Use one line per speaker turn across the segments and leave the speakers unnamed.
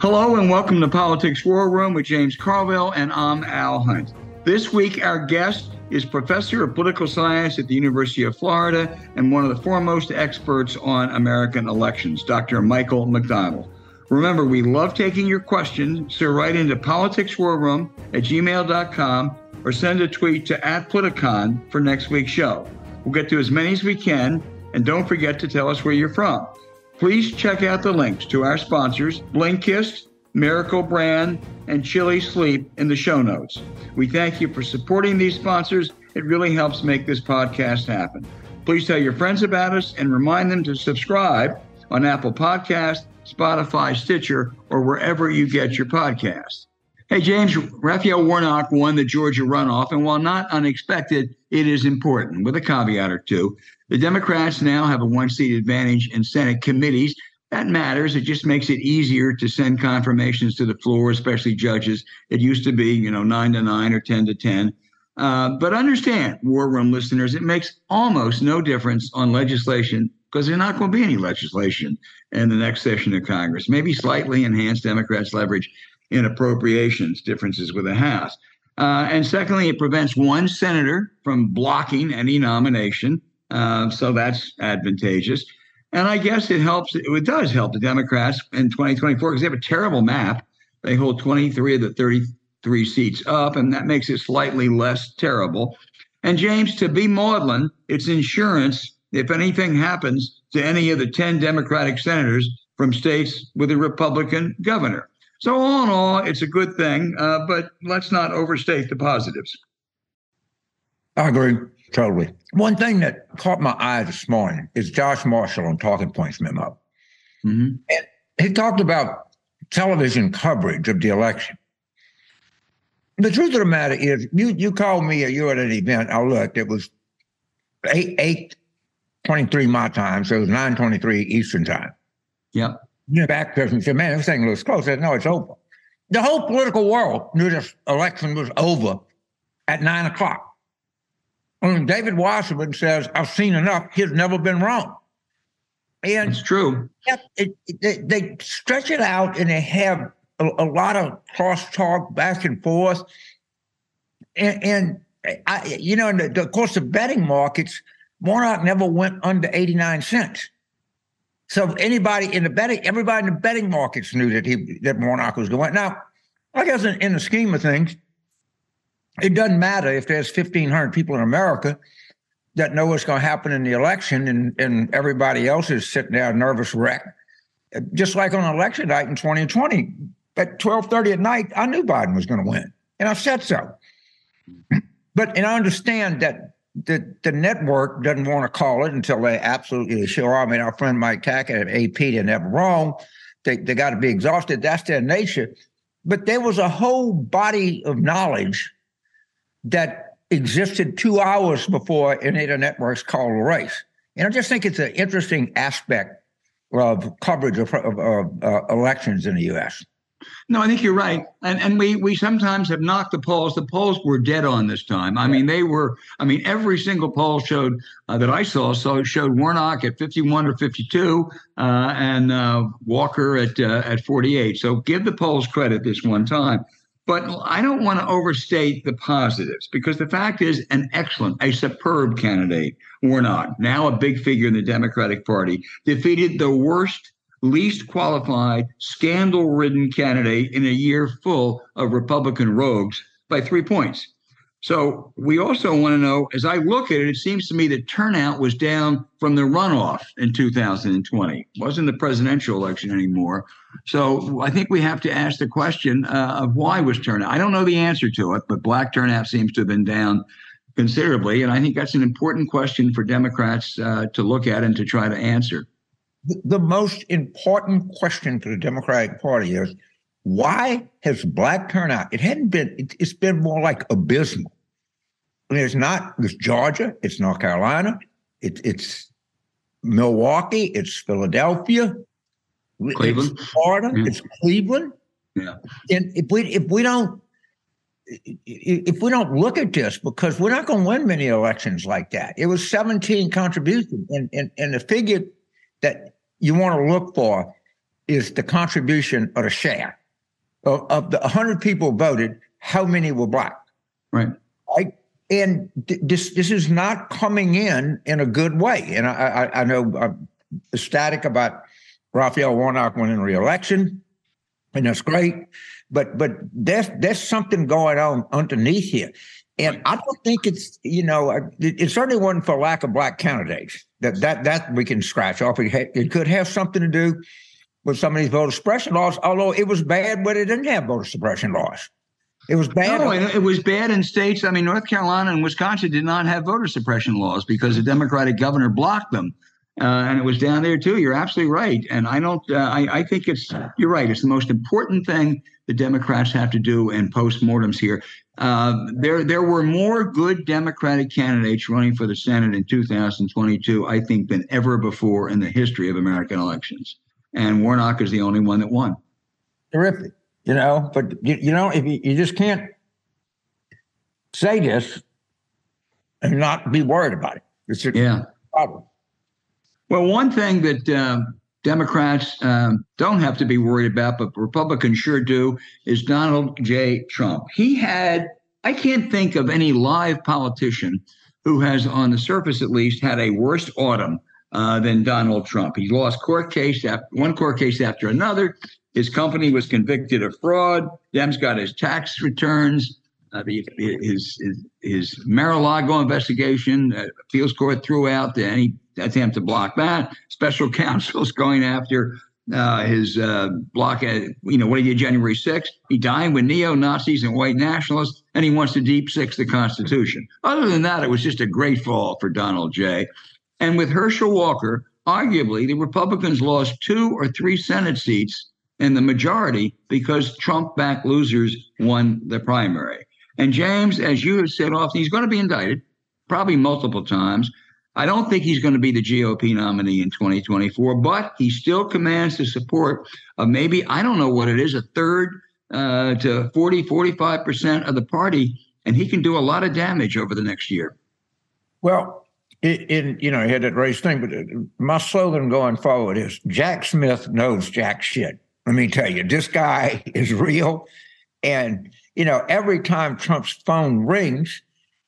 Hello and welcome to Politics War Room with James Carville, and I'm Al Hunt. This week, our guest is professor of political science at the University of Florida and one of the foremost experts on American elections, Dr. Michael McDonald. Remember, we love taking your questions, so write into politicswarroom at gmail.com or send a tweet to at Politicon for next week's show. We'll get to as many as we can, and don't forget to tell us where you're from. Please check out the links to our sponsors, Blinkist, Miracle Brand, and Chili Sleep in the show notes. We thank you for supporting these sponsors. It really helps make this podcast happen. Please tell your friends about us and remind them to subscribe on Apple Podcast, Spotify, Stitcher, or wherever you get your podcasts. Hey, James, Raphael Warnock won the Georgia runoff, and while not unexpected, it is important with a caveat or two. The Democrats now have a one seat advantage in Senate committees. That matters. It just makes it easier to send confirmations to the floor, especially judges. It used to be, you know, nine to nine or 10 to 10. Uh, but understand, War Room listeners, it makes almost no difference on legislation because there's not going to be any legislation in the next session of Congress. Maybe slightly enhanced Democrats' leverage in appropriations differences with the House. Uh, and secondly, it prevents one senator from blocking any nomination. Uh, so that's advantageous. And I guess it helps, it does help the Democrats in 2024 because they have a terrible map. They hold 23 of the 33 seats up, and that makes it slightly less terrible. And James, to be maudlin, it's insurance if anything happens to any of the 10 Democratic senators from states with a Republican governor. So, all in all, it's a good thing, uh, but let's not overstate the positives.
I agree. Totally. One thing that caught my eye this morning is Josh Marshall on Talking Points memo. Mm-hmm. And he talked about television coverage of the election. The truth of the matter is, you you called me, you were at an event. I looked. It was eight eight twenty three my time, so it was nine twenty three Eastern time.
Yep.
The back person said, "Man, everything looks close." I said, "No, it's over." The whole political world knew this election was over at nine o'clock. When David Wasserman says, I've seen enough, he's never been wrong.
And it's true.
It, it, they, they, stretch it out and they have a, a lot of cross talk back and forth. And, and I, you know, the, the, of course, the betting markets, Warnock never went under 89 cents. So anybody in the betting, everybody in the betting markets knew that he that Warnock was going. Now, I guess in, in the scheme of things, it doesn't matter if there's 1,500 people in America that know what's going to happen in the election and, and everybody else is sitting there nervous wreck. Just like on election night in 2020, at 12:30 at night, I knew Biden was going to win, and I said so. But and I understand that the the network doesn't want to call it until they absolutely sure. I mean, our friend Mike Tackett at AP, they're never wrong. They they got to be exhausted. That's their nature. But there was a whole body of knowledge that existed two hours before of networks called a race. And I just think it's an interesting aspect of coverage of, of, of uh, elections in the U.S.
No, I think you're right, and and we we sometimes have knocked the polls. The polls were dead on this time. I mean, they were. I mean, every single poll showed uh, that I saw so showed Warnock at 51 or 52, uh, and uh, Walker at uh, at 48. So give the polls credit this one time. But I don't want to overstate the positives because the fact is, an excellent, a superb candidate, Warnock, now a big figure in the Democratic Party, defeated the worst, least qualified, scandal ridden candidate in a year full of Republican rogues by three points. So we also want to know, as I look at it, it seems to me that turnout was down from the runoff in 2020. It wasn't the presidential election anymore. So I think we have to ask the question uh, of why was turnout. I don't know the answer to it, but black turnout seems to have been down considerably, and I think that's an important question for Democrats uh, to look at and to try to answer.
The most important question for the Democratic Party is why has black turnout? It hadn't been. It, has been more like abysmal. I mean, it's not. It's Georgia. It's North Carolina. It, it's Milwaukee. It's Philadelphia.
Cleveland,
it's Florida. Yeah. It's Cleveland.
Yeah.
And if we if we don't if we don't look at this, because we're not going to win many elections like that. It was 17 contributions, and and, and the figure that you want to look for is the contribution of the share. Of, of the 100 people voted, how many were black?
Right.
And this this is not coming in in a good way. And I, I, I know I'm ecstatic about Raphael Warnock winning re-election, and that's great. But but there's there's something going on underneath here. And I don't think it's you know uh, it, it certainly wasn't for lack of black candidates. That that that we can scratch off. It, it could have something to do with some of these voter suppression laws. Although it was bad when it didn't have voter suppression laws. It was bad.
No, it was bad in states. I mean, North Carolina and Wisconsin did not have voter suppression laws because the Democratic governor blocked them. Uh, and it was down there too. You're absolutely right, and I don't. Uh, I, I think it's. You're right. It's the most important thing the Democrats have to do in postmortems here. Uh, there, there were more good Democratic candidates running for the Senate in 2022, I think, than ever before in the history of American elections. And Warnock is the only one that won.
Terrific, you know. But you, you know, if you, you just can't say this and not be worried about it, it's a
yeah.
problem.
Well, one thing that uh, Democrats um, don't have to be worried about, but Republicans sure do, is Donald J. Trump. He had, I can't think of any live politician who has, on the surface at least, had a worse autumn uh, than Donald Trump. He lost court case after one court case after another. His company was convicted of fraud. Dems got his tax returns. Uh, his, his his Mar-a-Lago investigation, uh, appeals court threw out any attempt to block that. Special counsel's going after uh, his uh, block at, you know, what he did January 6th. He dined with neo Nazis and white nationalists, and he wants to deep six the Constitution. Other than that, it was just a great fall for Donald J. And with Herschel Walker, arguably, the Republicans lost two or three Senate seats in the majority because Trump backed losers won the primary. And James, as you have said often, he's going to be indicted, probably multiple times. I don't think he's going to be the GOP nominee in 2024, but he still commands the support of maybe, I don't know what it is, a third uh, to 40, 45% of the party. And he can do a lot of damage over the next year.
Well, in, you know, he had that race thing, but my slogan going forward is Jack Smith knows jack shit. Let me tell you, this guy is real. And, you know, every time Trump's phone rings,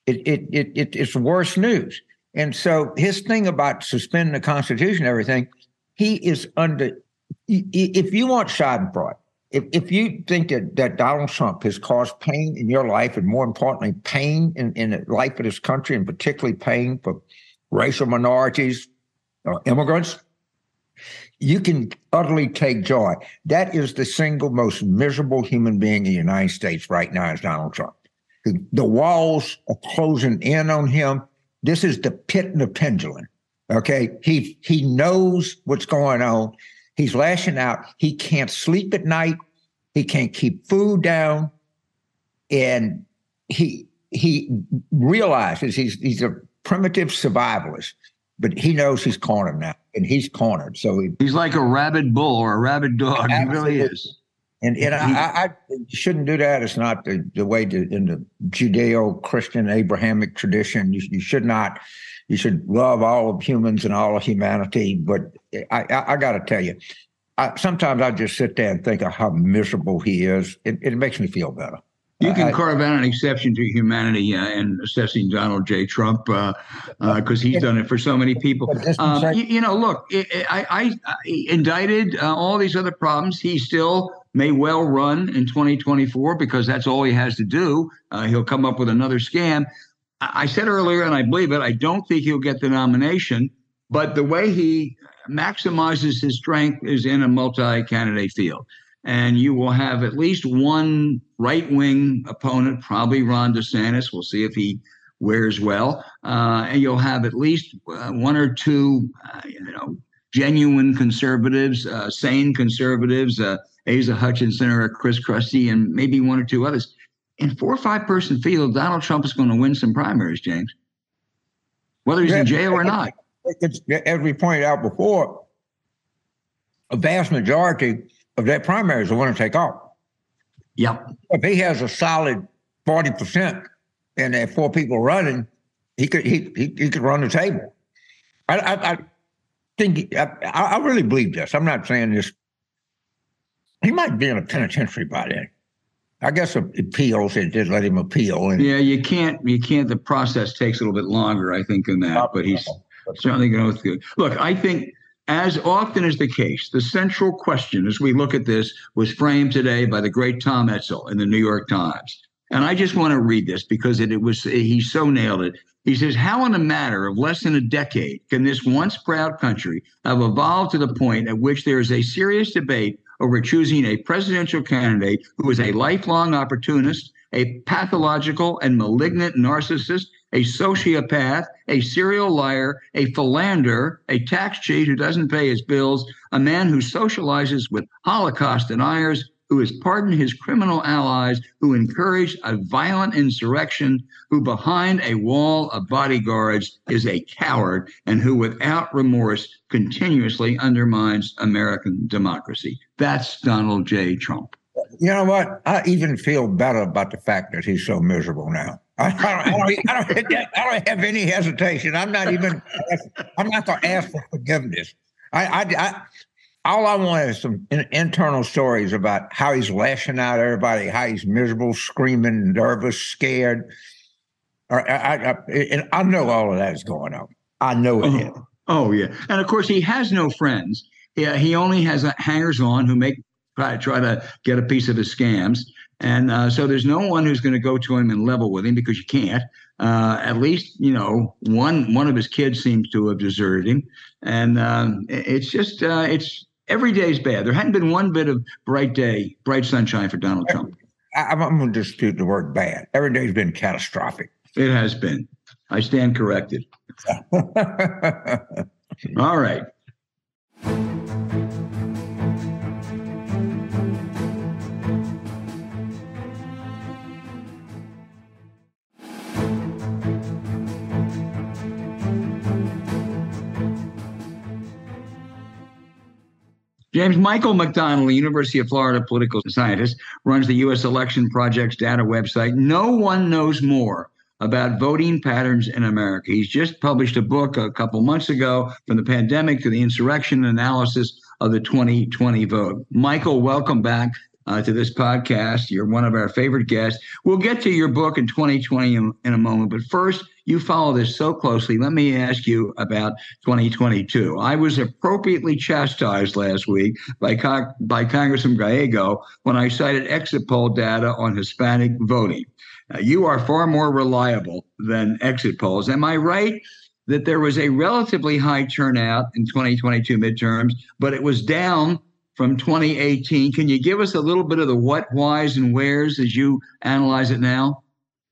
it, it, it, it it's worse news. And so his thing about suspending the Constitution everything, he is under. If you want Schadenfreude, if, if you think that, that Donald Trump has caused pain in your life, and more importantly, pain in, in the life of this country, and particularly pain for racial minorities or immigrants, you can utterly take joy. That is the single most miserable human being in the United States right now is Donald Trump. The, the walls are closing in on him. This is the pit and the pendulum. Okay. He he knows what's going on. He's lashing out. He can't sleep at night. He can't keep food down. And he he realizes he's he's a primitive survivalist, but he knows he's cornered now, and he's cornered. So he,
he's like a rabid bull or a rabid dog. He really is.
And and I, I, shouldn't do that. It's not the, the way to, in the Judeo-Christian Abrahamic tradition. You, you should not. You should love all of humans and all of humanity. But I, I, I got to tell you, I, sometimes I just sit there and think of how miserable he is. It, it makes me feel better.
You can carve out an exception to humanity uh, in assessing Donald J. Trump because uh, uh, he's done it for so many people. Um, you, you, know, look, I, I, I indicted uh, all these other problems. He still may well run in 2024 because that's all he has to do. Uh, he'll come up with another scam. I said earlier, and I believe it, I don't think he'll get the nomination, but the way he maximizes his strength is in a multi candidate field. And you will have at least one right wing opponent, probably Ron DeSantis. We'll see if he wears well. Uh, and you'll have at least uh, one or two, uh, you know, genuine conservatives, uh, sane conservatives, uh, Asa Hutchinson or Chris Christie, and maybe one or two others. In four or five person field, Donald Trump is going to win some primaries, James, whether he's in jail or not.
As we pointed out before, a vast majority of that primaries are going to take off.
Yep.
If he has a solid 40% and there are four people running, he could he he, he could run the table. I, I, I think I, I really believe this. I'm not saying this he might be in a penitentiary by then. I guess appeals they did let him appeal.
And, yeah, you can't. You can't. The process takes a little bit longer, I think, than that. But he's certainly going to Look, I think as often is the case, the central question as we look at this was framed today by the great Tom Edsall in the New York Times. And I just want to read this because it, it was he so nailed it. He says, How in a matter of less than a decade can this once proud country have evolved to the point at which there is a serious debate over choosing a presidential candidate who is a lifelong opportunist, a pathological and malignant narcissist, a sociopath, a serial liar, a philanderer, a tax cheat who doesn't pay his bills, a man who socializes with Holocaust deniers, who has pardoned his criminal allies, who encouraged a violent insurrection, who behind a wall of bodyguards is a coward, and who without remorse continuously undermines American democracy. That's Donald J. Trump.
You know what? I even feel better about the fact that he's so miserable now. I don't, I, don't, I, don't, I don't, have any hesitation. I'm not even. I'm not going to ask for forgiveness. I, I, all I want is some in, internal stories about how he's lashing out at everybody, how he's miserable, screaming, nervous, scared. Or, I, I, and I know all of that is going on. I know it.
Oh, oh yeah, and of course he has no friends. Yeah, he only has hangers on who make try, try to get a piece of his scams. And uh, so there's no one who's going to go to him and level with him because you can't. Uh, at least you know one one of his kids seems to have deserted him, and um, it's just uh, it's every day is bad. There hadn't been one bit of bright day, bright sunshine for Donald Trump.
I, am going to dispute the word bad. Every day's been catastrophic.
It has been. I stand corrected. All right. James Michael McDonald, University of Florida political scientist, runs the U.S. Election Project's data website. No one knows more about voting patterns in America. He's just published a book a couple months ago from the pandemic to the insurrection analysis of the 2020 vote. Michael, welcome back uh, to this podcast. You're one of our favorite guests. We'll get to your book in 2020 in, in a moment, but first, you follow this so closely. Let me ask you about 2022. I was appropriately chastised last week by, by Congressman Gallego when I cited exit poll data on Hispanic voting. You are far more reliable than exit polls. Am I right that there was a relatively high turnout in 2022 midterms, but it was down from 2018? Can you give us a little bit of the what, whys, and wheres as you analyze it now?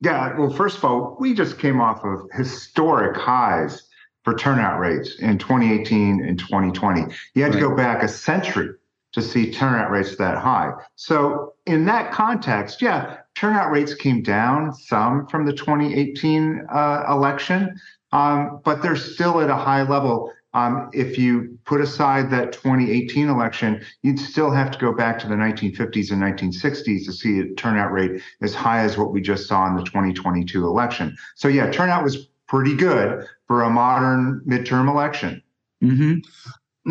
Yeah, well, first of all, we just came off of historic highs for turnout rates in 2018 and 2020. You had right. to go back a century to see turnout rates that high. So, in that context, yeah, turnout rates came down some from the 2018 uh, election, um, but they're still at a high level. Um, if you put aside that 2018 election, you'd still have to go back to the 1950s and 1960s to see a turnout rate as high as what we just saw in the 2022 election. So, yeah, turnout was pretty good for a modern midterm election.
Mm-hmm.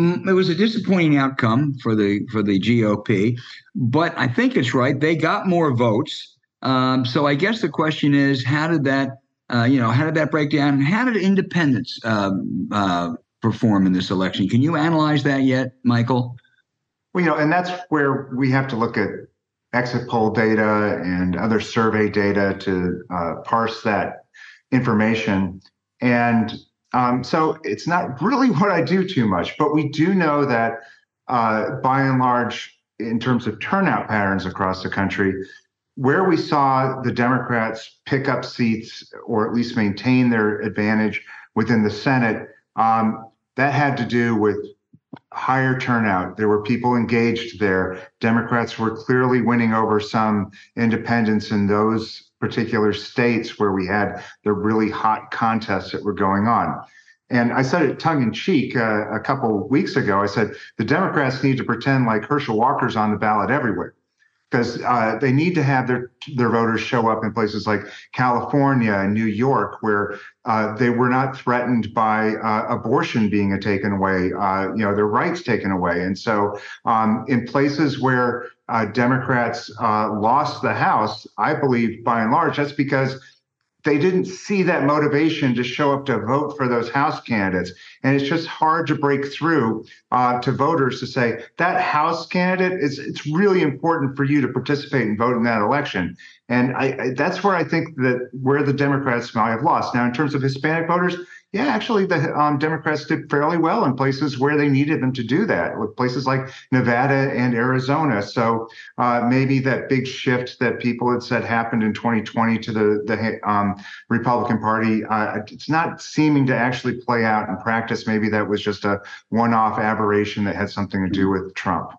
Mm, it was a disappointing outcome for the for the GOP, but I think it's right. They got more votes. Um, so I guess the question is, how did that, uh, you know, how did that break down? How did independents um, uh, perform in this election. Can you analyze that yet, Michael?
Well, you know, and that's where we have to look at exit poll data and other survey data to uh, parse that information. And um, so it's not really what I do too much, but we do know that uh, by and large, in terms of turnout patterns across the country, where we saw the Democrats pick up seats or at least maintain their advantage within the Senate, um, that had to do with higher turnout. There were people engaged there. Democrats were clearly winning over some independents in those particular states where we had the really hot contests that were going on. And I said it tongue in cheek uh, a couple weeks ago. I said the Democrats need to pretend like Herschel Walker's on the ballot everywhere. Because uh, they need to have their their voters show up in places like California and New York, where uh, they were not threatened by uh, abortion being taken away, uh, you know, their rights taken away, and so um, in places where uh, Democrats uh, lost the House, I believe by and large that's because they didn't see that motivation to show up to vote for those House candidates. And it's just hard to break through uh, to voters to say that House candidate is it's really important for you to participate and vote in that election. And I, I, that's where I think that where the Democrats might have lost. Now, in terms of Hispanic voters, yeah, actually, the um, Democrats did fairly well in places where they needed them to do that, with places like Nevada and Arizona. So uh, maybe that big shift that people had said happened in 2020 to the the um, Republican Party, uh, it's not seeming to actually play out in practice. Maybe that was just a one-off aberration that had something to do with Trump.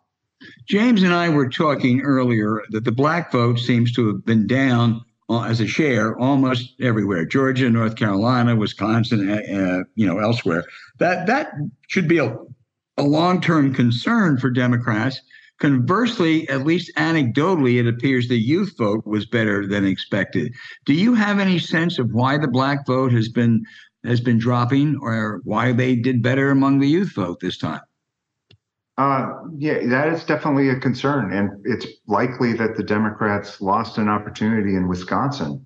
James and I were talking earlier that the black vote seems to have been down as a share almost everywhere. Georgia north carolina wisconsin uh, uh, you know elsewhere. That that should be a, a long-term concern for democrats. Conversely at least anecdotally it appears the youth vote was better than expected. Do you have any sense of why the black vote has been has been dropping or why they did better among the youth vote this time
uh, yeah, that is definitely a concern, and it's likely that the Democrats lost an opportunity in Wisconsin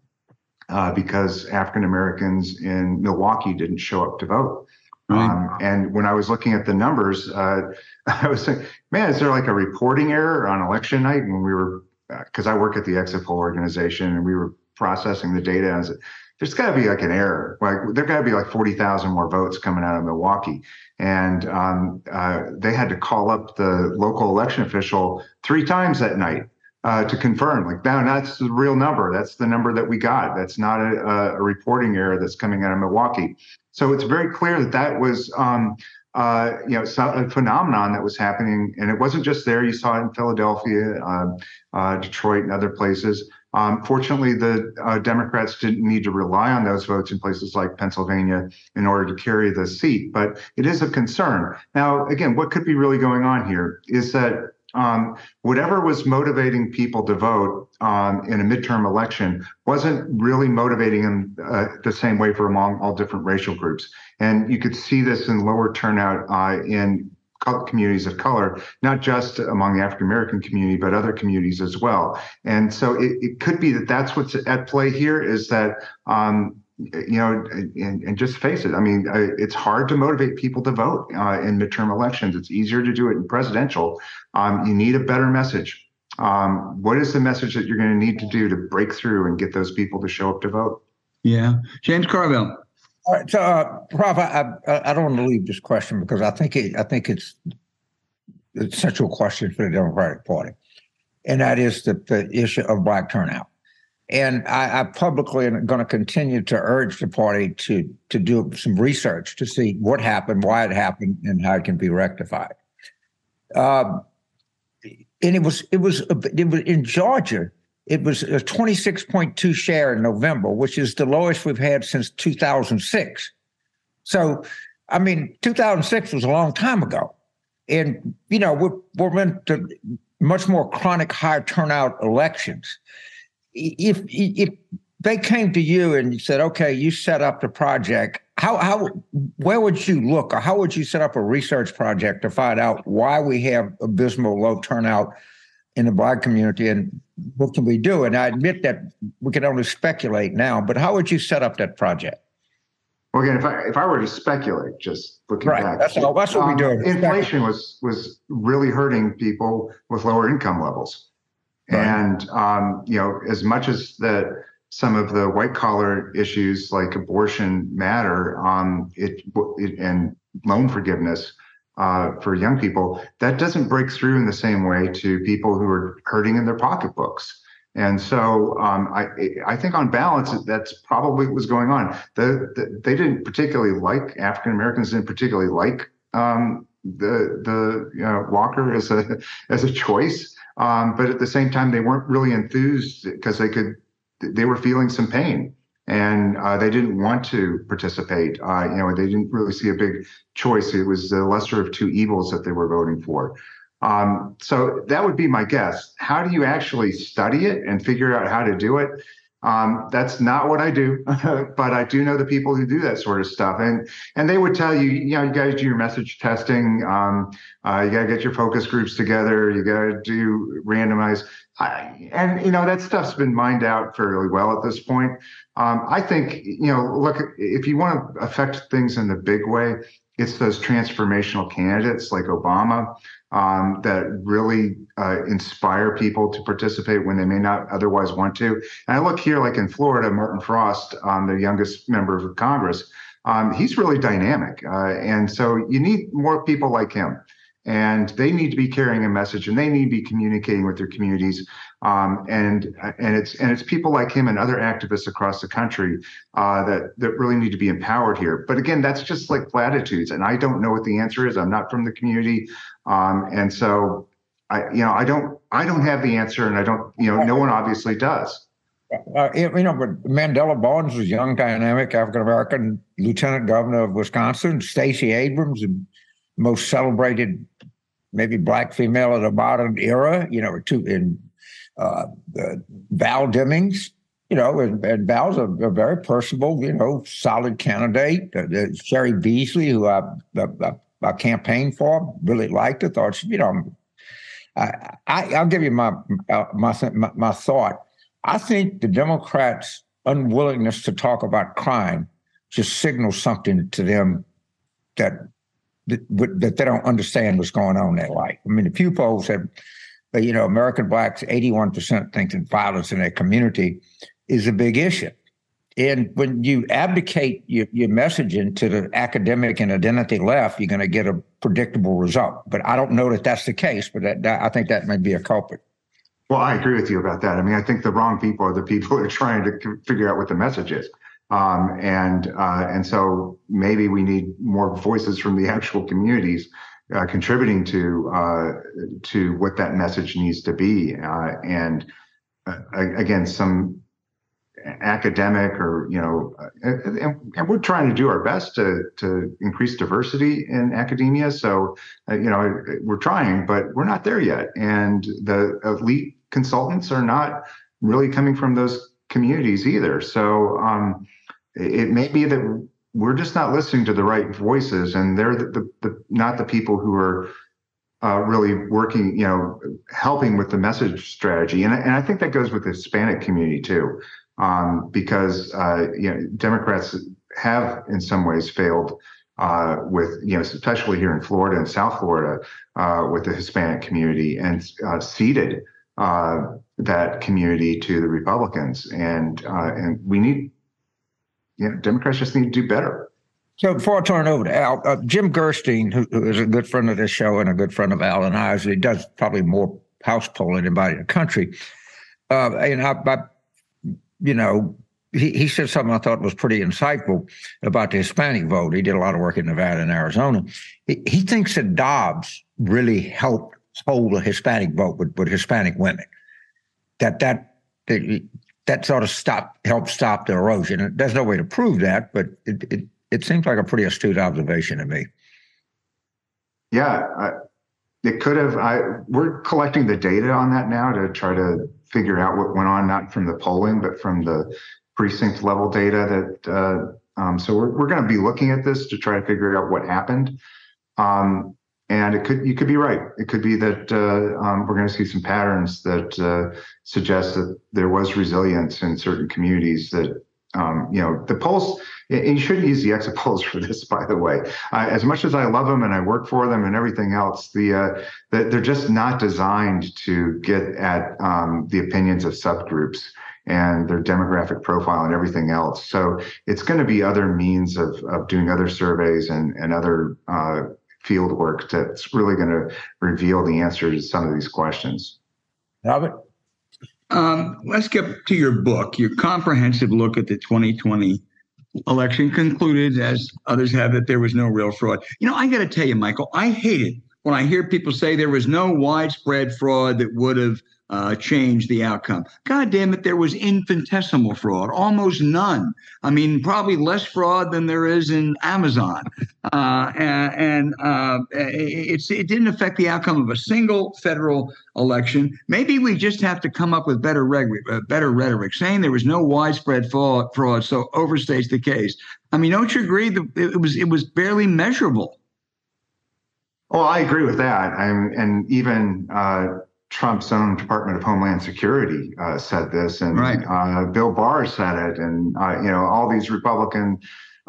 uh, because African Americans in Milwaukee didn't show up to vote. Right. Um, and when I was looking at the numbers, uh, I was saying, "Man, is there like a reporting error on election night?" When we were, because uh, I work at the exit poll organization, and we were processing the data. I was, there's got to be like an error. Like there got to be like forty thousand more votes coming out of Milwaukee, and um, uh, they had to call up the local election official three times that night uh, to confirm. Like, no, that's the real number. That's the number that we got. That's not a, a reporting error that's coming out of Milwaukee. So it's very clear that that was. Um, uh, you know, a phenomenon that was happening, and it wasn't just there. You saw it in Philadelphia, uh, uh, Detroit, and other places. Um, fortunately, the uh, Democrats didn't need to rely on those votes in places like Pennsylvania in order to carry the seat, but it is a concern. Now, again, what could be really going on here is that um, whatever was motivating people to vote um, in a midterm election wasn't really motivating them uh, the same way for among all different racial groups. And you could see this in lower turnout uh, in communities of color, not just among the African American community, but other communities as well. And so it, it, could be that that's what's at play here is that, um, you know, and, and, just face it. I mean, it's hard to motivate people to vote uh, in midterm elections. It's easier to do it in presidential. Um, you need a better message. Um, what is the message that you're going to need to do to break through and get those people to show up to vote?
Yeah. James Carville.
All right, so, uh, Prof, I, I, I don't want to leave this question because I think it, I think it's the central question for the Democratic Party, and that is the, the issue of black turnout. And I, I publicly am going to continue to urge the party to to do some research to see what happened, why it happened, and how it can be rectified. Um, and it was it was it was in Georgia it was a 26.2 share in November, which is the lowest we've had since 2006. So, I mean, 2006 was a long time ago. And, you know, we're, we're into much more chronic high turnout elections. If, if they came to you and you said, okay, you set up the project, how, how, where would you look or how would you set up a research project to find out why we have abysmal low turnout in the black community and what can we do? And I admit that we can only speculate now, but how would you set up that project?
Well, again, if I if I were to speculate, just looking
right,
back,
that's, all, that's what um, we do.
Inflation was was really hurting people with lower income levels, right. and um, you know, as much as that some of the white collar issues like abortion matter, um, it, it and loan forgiveness uh, for young people, that doesn't break through in the same way to people who are hurting in their pocketbooks. And so um, I, I think on balance, that's probably what was going on. The, the they didn't particularly like African Americans didn't particularly like um, the the you know, Walker as a as a choice, um, but at the same time they weren't really enthused because they could they were feeling some pain and uh, they didn't want to participate. Uh, you know, they didn't really see a big choice. It was the lesser of two evils that they were voting for. Um, so that would be my guess. How do you actually study it and figure out how to do it? Um, that's not what I do, but I do know the people who do that sort of stuff, and and they would tell you, you know, you guys do your message testing, um, uh, you got to get your focus groups together, you got to do randomize, I, and you know that stuff's been mined out fairly well at this point. Um, I think you know, look, if you want to affect things in the big way, it's those transformational candidates like Obama um, that really uh, inspire people to participate when they may not otherwise want to. And I look here, like in Florida, Martin Frost, um, the youngest member of Congress, um, he's really dynamic. Uh, and so you need more people like him. And they need to be carrying a message and they need to be communicating with their communities um, and and it's and it's people like him and other activists across the country uh, that that really need to be empowered here. But again, that's just like platitudes, and I don't know what the answer is. I'm not from the community, um, and so I you know I don't I don't have the answer, and I don't you know no one obviously does.
Uh, you know, but Mandela Barnes was young, dynamic African American lieutenant governor of Wisconsin. Stacey Abrams, the most celebrated, maybe black female of the modern era. You know, two in uh, Val Demings, you know, and, and Val's a, a, very personable, you know, solid candidate. Uh, Cheri Beasley, who I, I, campaigned for, really liked it. Thought, you know, I, I, will give you my, uh, my, my my thought. I think the Democrats' unwillingness to talk about crime just signals something to them that that, that they don't understand what's going on in their life. I mean, the Pew polls have you know, American blacks, 81% think that violence in their community is a big issue. And when you abdicate your, your messaging to the academic and identity left, you're going to get a predictable result. But I don't know that that's the case, but that, that, I think that may be a culprit.
Well, I agree with you about that. I mean, I think the wrong people are the people who are trying to figure out what the message is. Um, and uh, and so maybe we need more voices from the actual communities uh, contributing to uh, to what that message needs to be. Uh, and uh, again, some academic or you know, uh, and, and, we're trying to do our best to to increase diversity in academia. So uh, you know, we're trying, but we're not there yet. And the elite consultants are not really coming from those communities either. So um, it may be that we're just not listening to the right voices, and they're the, the, the not the people who are uh, really working, you know, helping with the message strategy. And, and I think that goes with the Hispanic community too, um, because uh, you know Democrats have in some ways failed uh, with you know especially here in Florida and South Florida uh, with the Hispanic community and uh, ceded uh, that community to the Republicans. And and we need you know, Democrats just need to do better.
So before I turn over to Al, uh, Jim Gerstein, who, who is a good friend of this show and a good friend of Al and I, he does probably more house polling than anybody in the country. Uh, and I, I, you know, he, he said something I thought was pretty insightful about the Hispanic vote. He did a lot of work in Nevada and Arizona. He, he thinks that Dobbs really helped hold a Hispanic vote with, with Hispanic women. That that, that sort of stop help stop the erosion. There's no way to prove that, but it it, it seems like a pretty astute observation to me.
Yeah, I, it could have. I we're collecting the data on that now to try to figure out what went on, not from the polling, but from the precinct level data. That uh, um, so we're we're going to be looking at this to try to figure out what happened. Um, and it could you could be right. It could be that uh, um, we're going to see some patterns that uh, suggest that there was resilience in certain communities. That um, you know the polls. You shouldn't use the exit polls for this, by the way. As much as I love them and I work for them and everything else, the, uh, just not designed to get at um, the opinions of subgroups and their demographic profile and everything else. So it's going to be other means of, of doing other surveys and, and other uh, field work that's really going to reveal the answer to some of these questions.
Robert?
Um, let's get to your book. Your comprehensive look at the 2020 election concluded, as others have, that there was no real fraud. You know, I got to tell you, Michael, I hate it when I hear people say there was no widespread fraud that would have uh, change the outcome. God damn it, there was infinitesimal fraud, almost none. I mean, probably less fraud than there is in Amazon. Uh, and, uh, it didn't affect the outcome of a single federal election. Maybe we just have to come up with better, reg- uh, better rhetoric. Saying there was no widespread fraud, fraud so overstates the case. I mean, don't you agree that it was it was barely measurable?
Well, I agree with that. I'm, and even uh, Trump's own Department of Homeland Security uh, said this, and right. uh, Bill Barr said it, and uh, you know all these Republican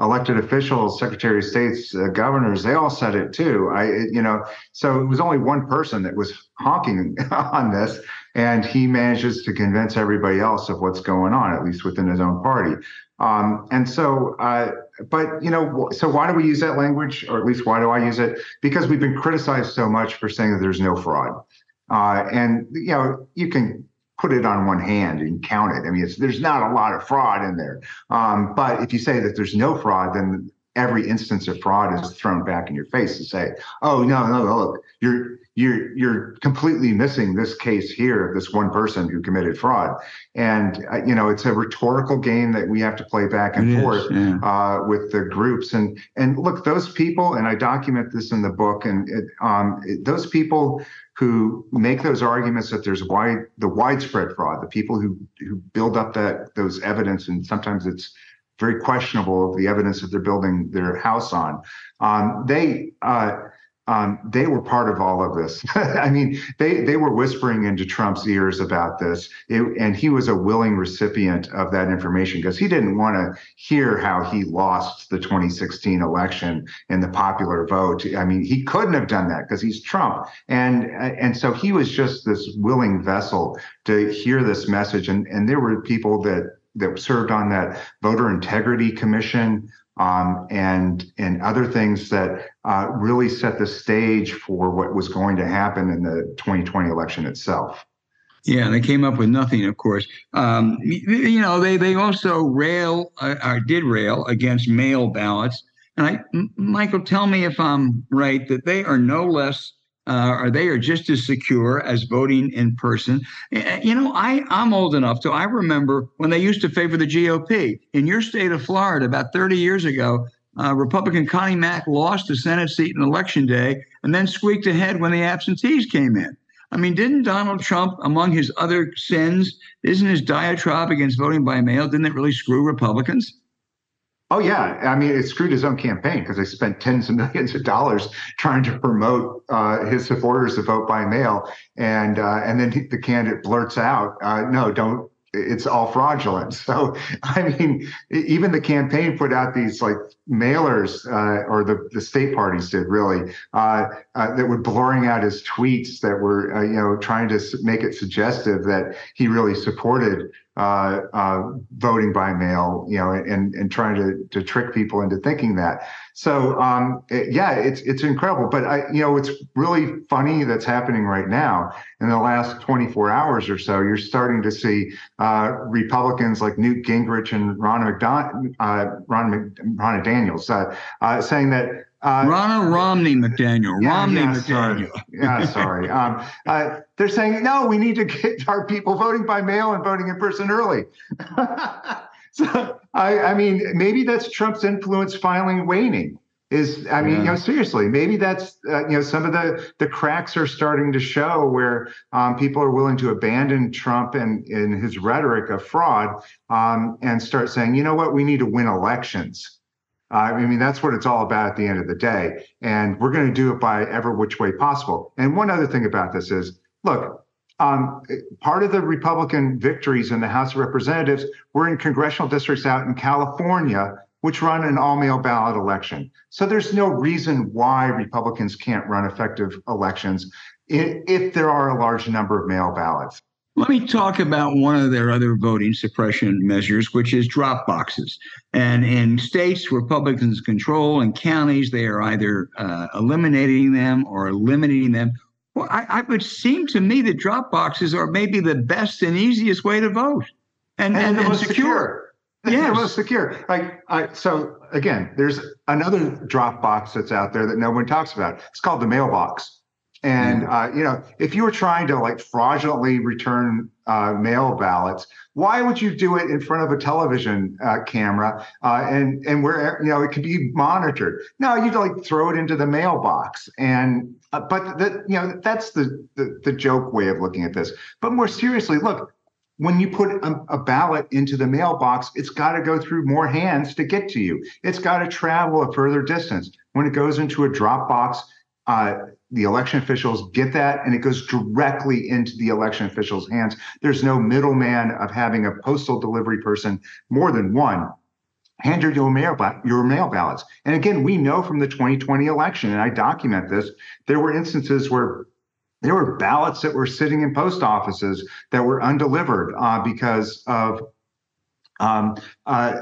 elected officials, Secretary of States, uh, governors, they all said it too. I, you know, so it was only one person that was honking on this, and he manages to convince everybody else of what's going on, at least within his own party. Um, and so, uh, but you know, so why do we use that language, or at least why do I use it? Because we've been criticized so much for saying that there's no fraud. Uh, and you know, you can put it on one hand and count it. I mean, there's not a lot of fraud in there. Um, but if you say that there's no fraud, then every instance of fraud is thrown back in your face to say, "Oh no, no, no look, you're you're you're completely missing this case here of this one person who committed fraud." And uh, you know, it's a rhetorical game that we have to play back and it forth yeah. uh, with the groups. And and look, those people, and I document this in the book, and it, um, it, those people who make those arguments that there's wide the widespread fraud, the people who who build up that those evidence, and sometimes it's very questionable the evidence that they're building their house on. Um, they uh, um, they were part of all of this. I mean, they they were whispering into Trump's ears about this, it, and he was a willing recipient of that information because he didn't want to hear how he lost the 2016 election in the popular vote. I mean, he couldn't have done that because he's Trump, and and so he was just this willing vessel to hear this message. And and there were people that that served on that voter integrity commission um, and and other things that uh, really set the stage for what was going to happen in the 2020 election itself.
Yeah, they came up with nothing, of course. Um, you know, they they also rail uh, or did rail against mail ballots. And I, Michael, tell me if I'm right that they are no less uh, or they are just as secure as voting in person. You know, I, I'm old enough to, I remember when they used to favor the GOP. In your state of Florida, about 30 years ago, uh, Republican Connie Mack lost the Senate seat in election day and then squeaked ahead when the absentees came in. I mean, didn't Donald Trump, among his other sins, isn't his diatribe against voting by mail, didn't it really screw Republicans?
Oh yeah, I mean, it screwed his own campaign because they spent tens of millions of dollars trying to promote uh, his supporters to vote by mail, and uh, and then the candidate blurts out, uh, "No, don't it's all fraudulent. So, I mean, even the campaign put out these like mailers, uh, or the, the state parties did really, uh, uh, that were blurring out his tweets that were, uh, you know, trying to make it suggestive that he really supported uh, uh, voting by mail, you know, and and trying to to trick people into thinking that. So um, it, yeah, it's it's incredible. But I, you know, it's really funny that's happening right now. In the last 24 hours or so, you're starting to see Republicans like Newt Gingrich and Ron McDon- Ron, Mc- Ron Daniels uh, uh, saying that
uh, Ronna Romney McDaniel. Yeah, Romney yeah,
McDaniel. Sorry. yeah, sorry. Um, uh, they're saying no. We need to get our people voting by mail and voting in person early. so I, I mean, maybe that's Trump's influence finally waning. Is I mean, yeah. you know, seriously, maybe that's uh, you know some of the the cracks are starting to show where um, people are willing to abandon Trump and in his rhetoric of fraud um, and start saying, you know what, we need to win elections. I mean, that's what it's all about at the end of the day, and we're going to do it by ever which way possible. And one other thing about this is, look, um, part of the Republican victories in the House of Representatives were in congressional districts out in California, which run an all mail ballot election. So there's no reason why Republicans can't run effective elections if, if there are a large number of mail ballots.
Let me talk about one of their other voting suppression measures, which is drop boxes. And in states Republicans control and counties, they are either uh, eliminating them or limiting them well, I, I, would seem to me that drop boxes are maybe the best and easiest way to vote,
and and, and, the most secure. secure. Yeah, most secure. Like, I, so again, there's another drop box that's out there that no one talks about. It's called the mailbox. And uh, you know, if you were trying to like fraudulently return uh, mail ballots, why would you do it in front of a television uh, camera uh, and and where you know it could be monitored? No, you'd like throw it into the mailbox. And uh, but the, you know that's the, the the joke way of looking at this. But more seriously, look, when you put a, a, ballot into the mailbox, it's got to go through more hands to get to you. It's got to travel a further distance. When it goes into a drop box, uh, the election officials get that and it goes directly into the election officials' hands. There's no middleman of having a postal delivery person, more than one, hand your mail, your mail ballots. And again, we know from the 2020 election, and I document this, there were instances where there were ballots that were sitting in post offices that were undelivered uh, because of um, uh,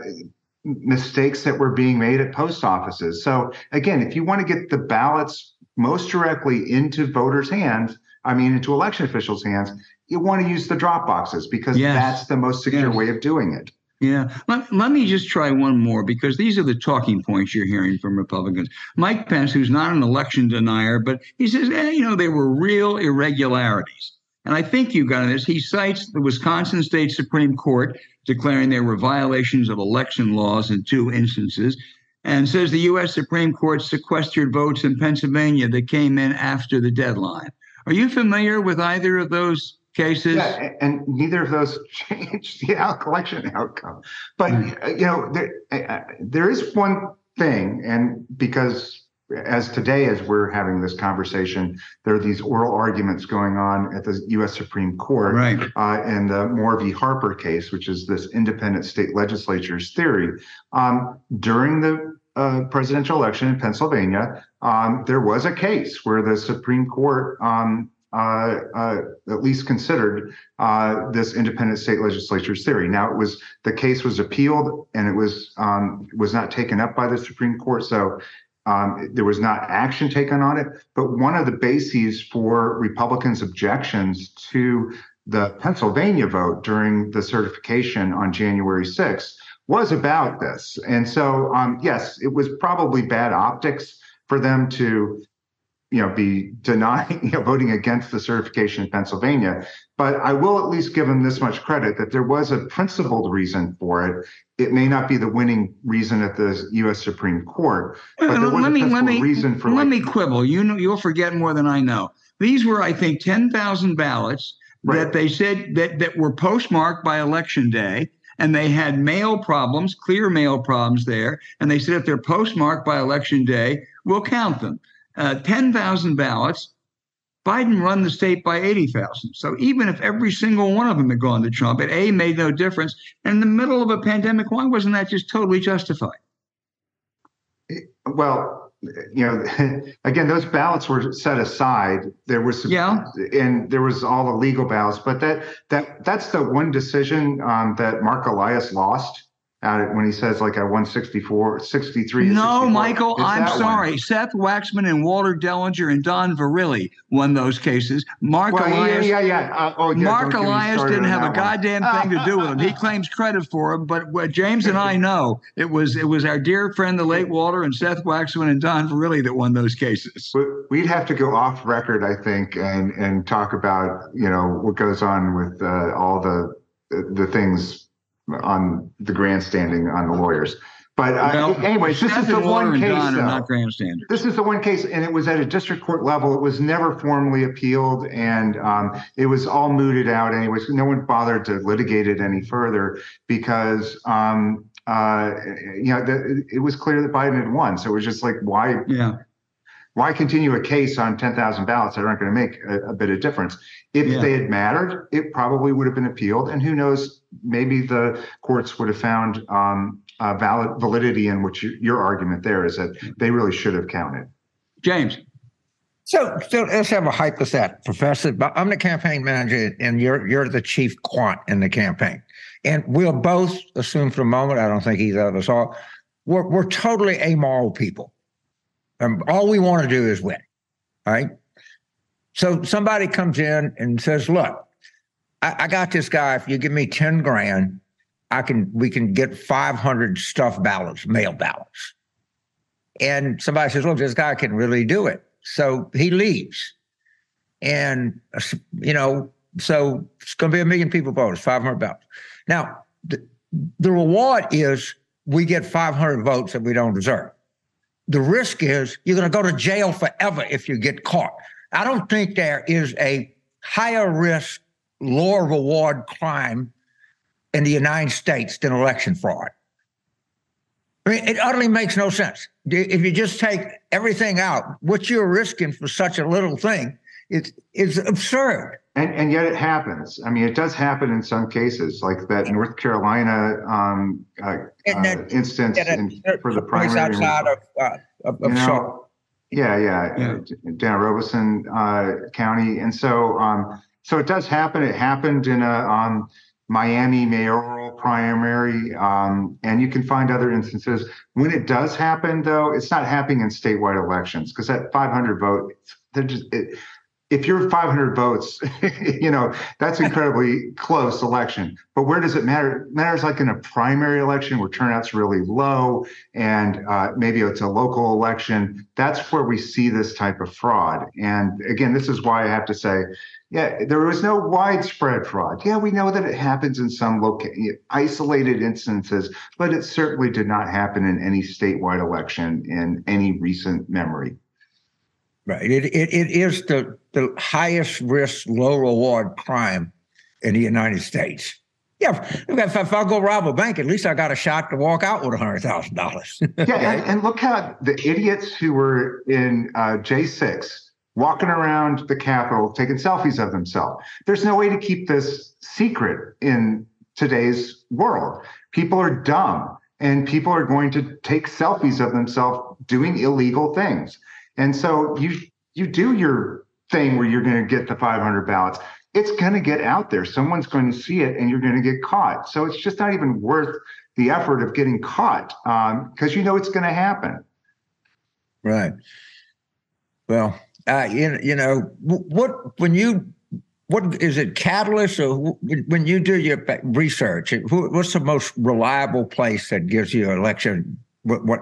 mistakes that were being made at post offices. So again, if you want to get the ballots most directly into voters' hands, I mean, into election officials' hands, you want to use the drop boxes because yes. that's the most secure yes. way of doing it.
Yeah. Let, let me just try one more because these are the talking points you're hearing from Republicans. Mike Pence, who's not an election denier, but he says, eh, you know, there were real irregularities. And I think you got this. He cites the Wisconsin State Supreme Court declaring there were violations of election laws in two instances and says the U.S. Supreme Court sequestered votes in Pennsylvania that came in after the deadline. Are you familiar with either of those cases?
Yeah, and neither of those changed the election outcome. But mm. you know, there, uh, there is one thing, and because as today, as we're having this conversation, there are these oral arguments going on at the U.S. Supreme Court,
right?
Uh, in the Moore v. Harper case, which is this independent state legislature's theory. Um, during the uh, presidential election in Pennsylvania, um, there was a case where the Supreme Court um, uh, uh, at least considered uh, this independent state legislature's theory. Now, it was the case was appealed and it was um, was not taken up by the Supreme Court, so um, there was not action taken on it. But one of the bases for Republicans' objections to the Pennsylvania vote during the certification on January 6th was about this. And so, um, yes, it was probably bad optics for them to, you know, be denying, you know, voting against the certification in Pennsylvania. But I will at least give them this much credit that there was a principled reason for it. It may not be the winning reason at the U.S. Supreme Court, but there was let a me, let me, reason for.
Let like, me quibble. You know, you'll forget more than I know. These were, I think, ten thousand ballots right. that they said that that were postmarked by election day and they had mail problems, clear mail problems there. And they said if they're postmarked by election day, we'll count them. Uh, 10,000 ballots. Biden run the state by 80,000. So even if every single one of them had gone to Trump, it A, made no difference. And in the middle of a pandemic, why wasn't that just totally justified?
Well, you know, again, those ballots were set aside. There was
yeah,
and there was all the legal ballots, but that that that's the one decision um, that Mark Elias lost when he says like I won 164, 63.
No, Michael, I'm sorry. One. Seth Waxman and Walter Dellinger and Don Verrilli won those cases. Mark well, Elias,
yeah, yeah, yeah. Uh, oh, yeah
Mark Elias didn't have a goddamn thing to do with them. He claims credit for them, but what James and I know it was it was our dear friend the late Walter and Seth Waxman and Don Verrilli that won those cases.
We'd have to go off record, I think, and and talk about you know what goes on with uh, all the the things on the grandstanding on the lawyers. But uh, well, anyways, this is the one case.
not grandstanders.
This is the one case, and it was at a district court level. It was never formally appealed, and um, it was all mooted out. Anyways, no one bothered to litigate it any further because um, uh, you know the, it was clear that Biden had won. So it was just like, why?
Yeah
why continue a case on 10,000 ballots that aren't going to make a, a bit of difference? If yeah. they had mattered, it probably would have been appealed. And who knows, maybe the courts would have found um, valid validity in which you, your argument there is that they really should have counted.
James.
So, so let's have a hypothetical, Professor. But I'm the campaign manager, and you're you're the chief quant in the campaign, and we'll both assume for a moment. I don't think either of us are. We're we're totally amoral people and all we want to do is win. Right. So somebody comes in and says, look, I, I got this guy. If you give me 10 grand, I can we can get 500 stuffed ballots, mail ballots. And somebody says, look, this guy can really do it. So he leaves. and you know, so it's going to be a million people vote. It's 500 ballots. Now, the, the reward is we get 500 votes that we don't deserve. The risk is you're going to go to jail forever if you get caught. I don't think there is a higher risk, lower reward crime in the United States than election fraud. I mean, it utterly makes no sense. If you just take everything out, what you're risking for such a little thing is is absurd.
And, and yet it happens. I mean, it does happen in some cases, like that North Carolina um, uh, that, uh, instance in, for the primary.
outside of, uh, of, of know,
yeah, yeah, yeah, down Robeson uh, County, and so um, so it does happen. It happened in a um, Miami mayoral primary, um, and you can find other instances. When it does happen, though, it's not happening in statewide elections because that 500 vote, they're just. It, if you're 500 votes, you know, that's incredibly close election. But where does it matter? It matters like in a primary election where turnout's really low and uh, maybe it's a local election. That's where we see this type of fraud. And again, this is why I have to say, yeah, there was no widespread fraud. Yeah, we know that it happens in some local isolated instances, but it certainly did not happen in any statewide election in any recent memory.
Right. It, it, it is the, the highest risk, low reward crime in the United States. Yeah, if, if I go rob a bank, at least I got a shot to walk out with hundred thousand dollars.
yeah, and, and, look how the idiots who were in uh, J six walking around the Capitol taking selfies of themselves. There's no way to keep this secret in today's world. People are dumb, and people are going to take selfies of themselves doing illegal things. And so you you do your thing where you're going to get the 500 ballots. It's going to get out there. Someone's going to see it, and you're going to get caught. So it's just not even worth the effort of getting caught because um, you know it's going to happen.
Right. Well, uh, you, you know what when you what is it catalyst or when you do your research what's the most reliable place that gives you election what, what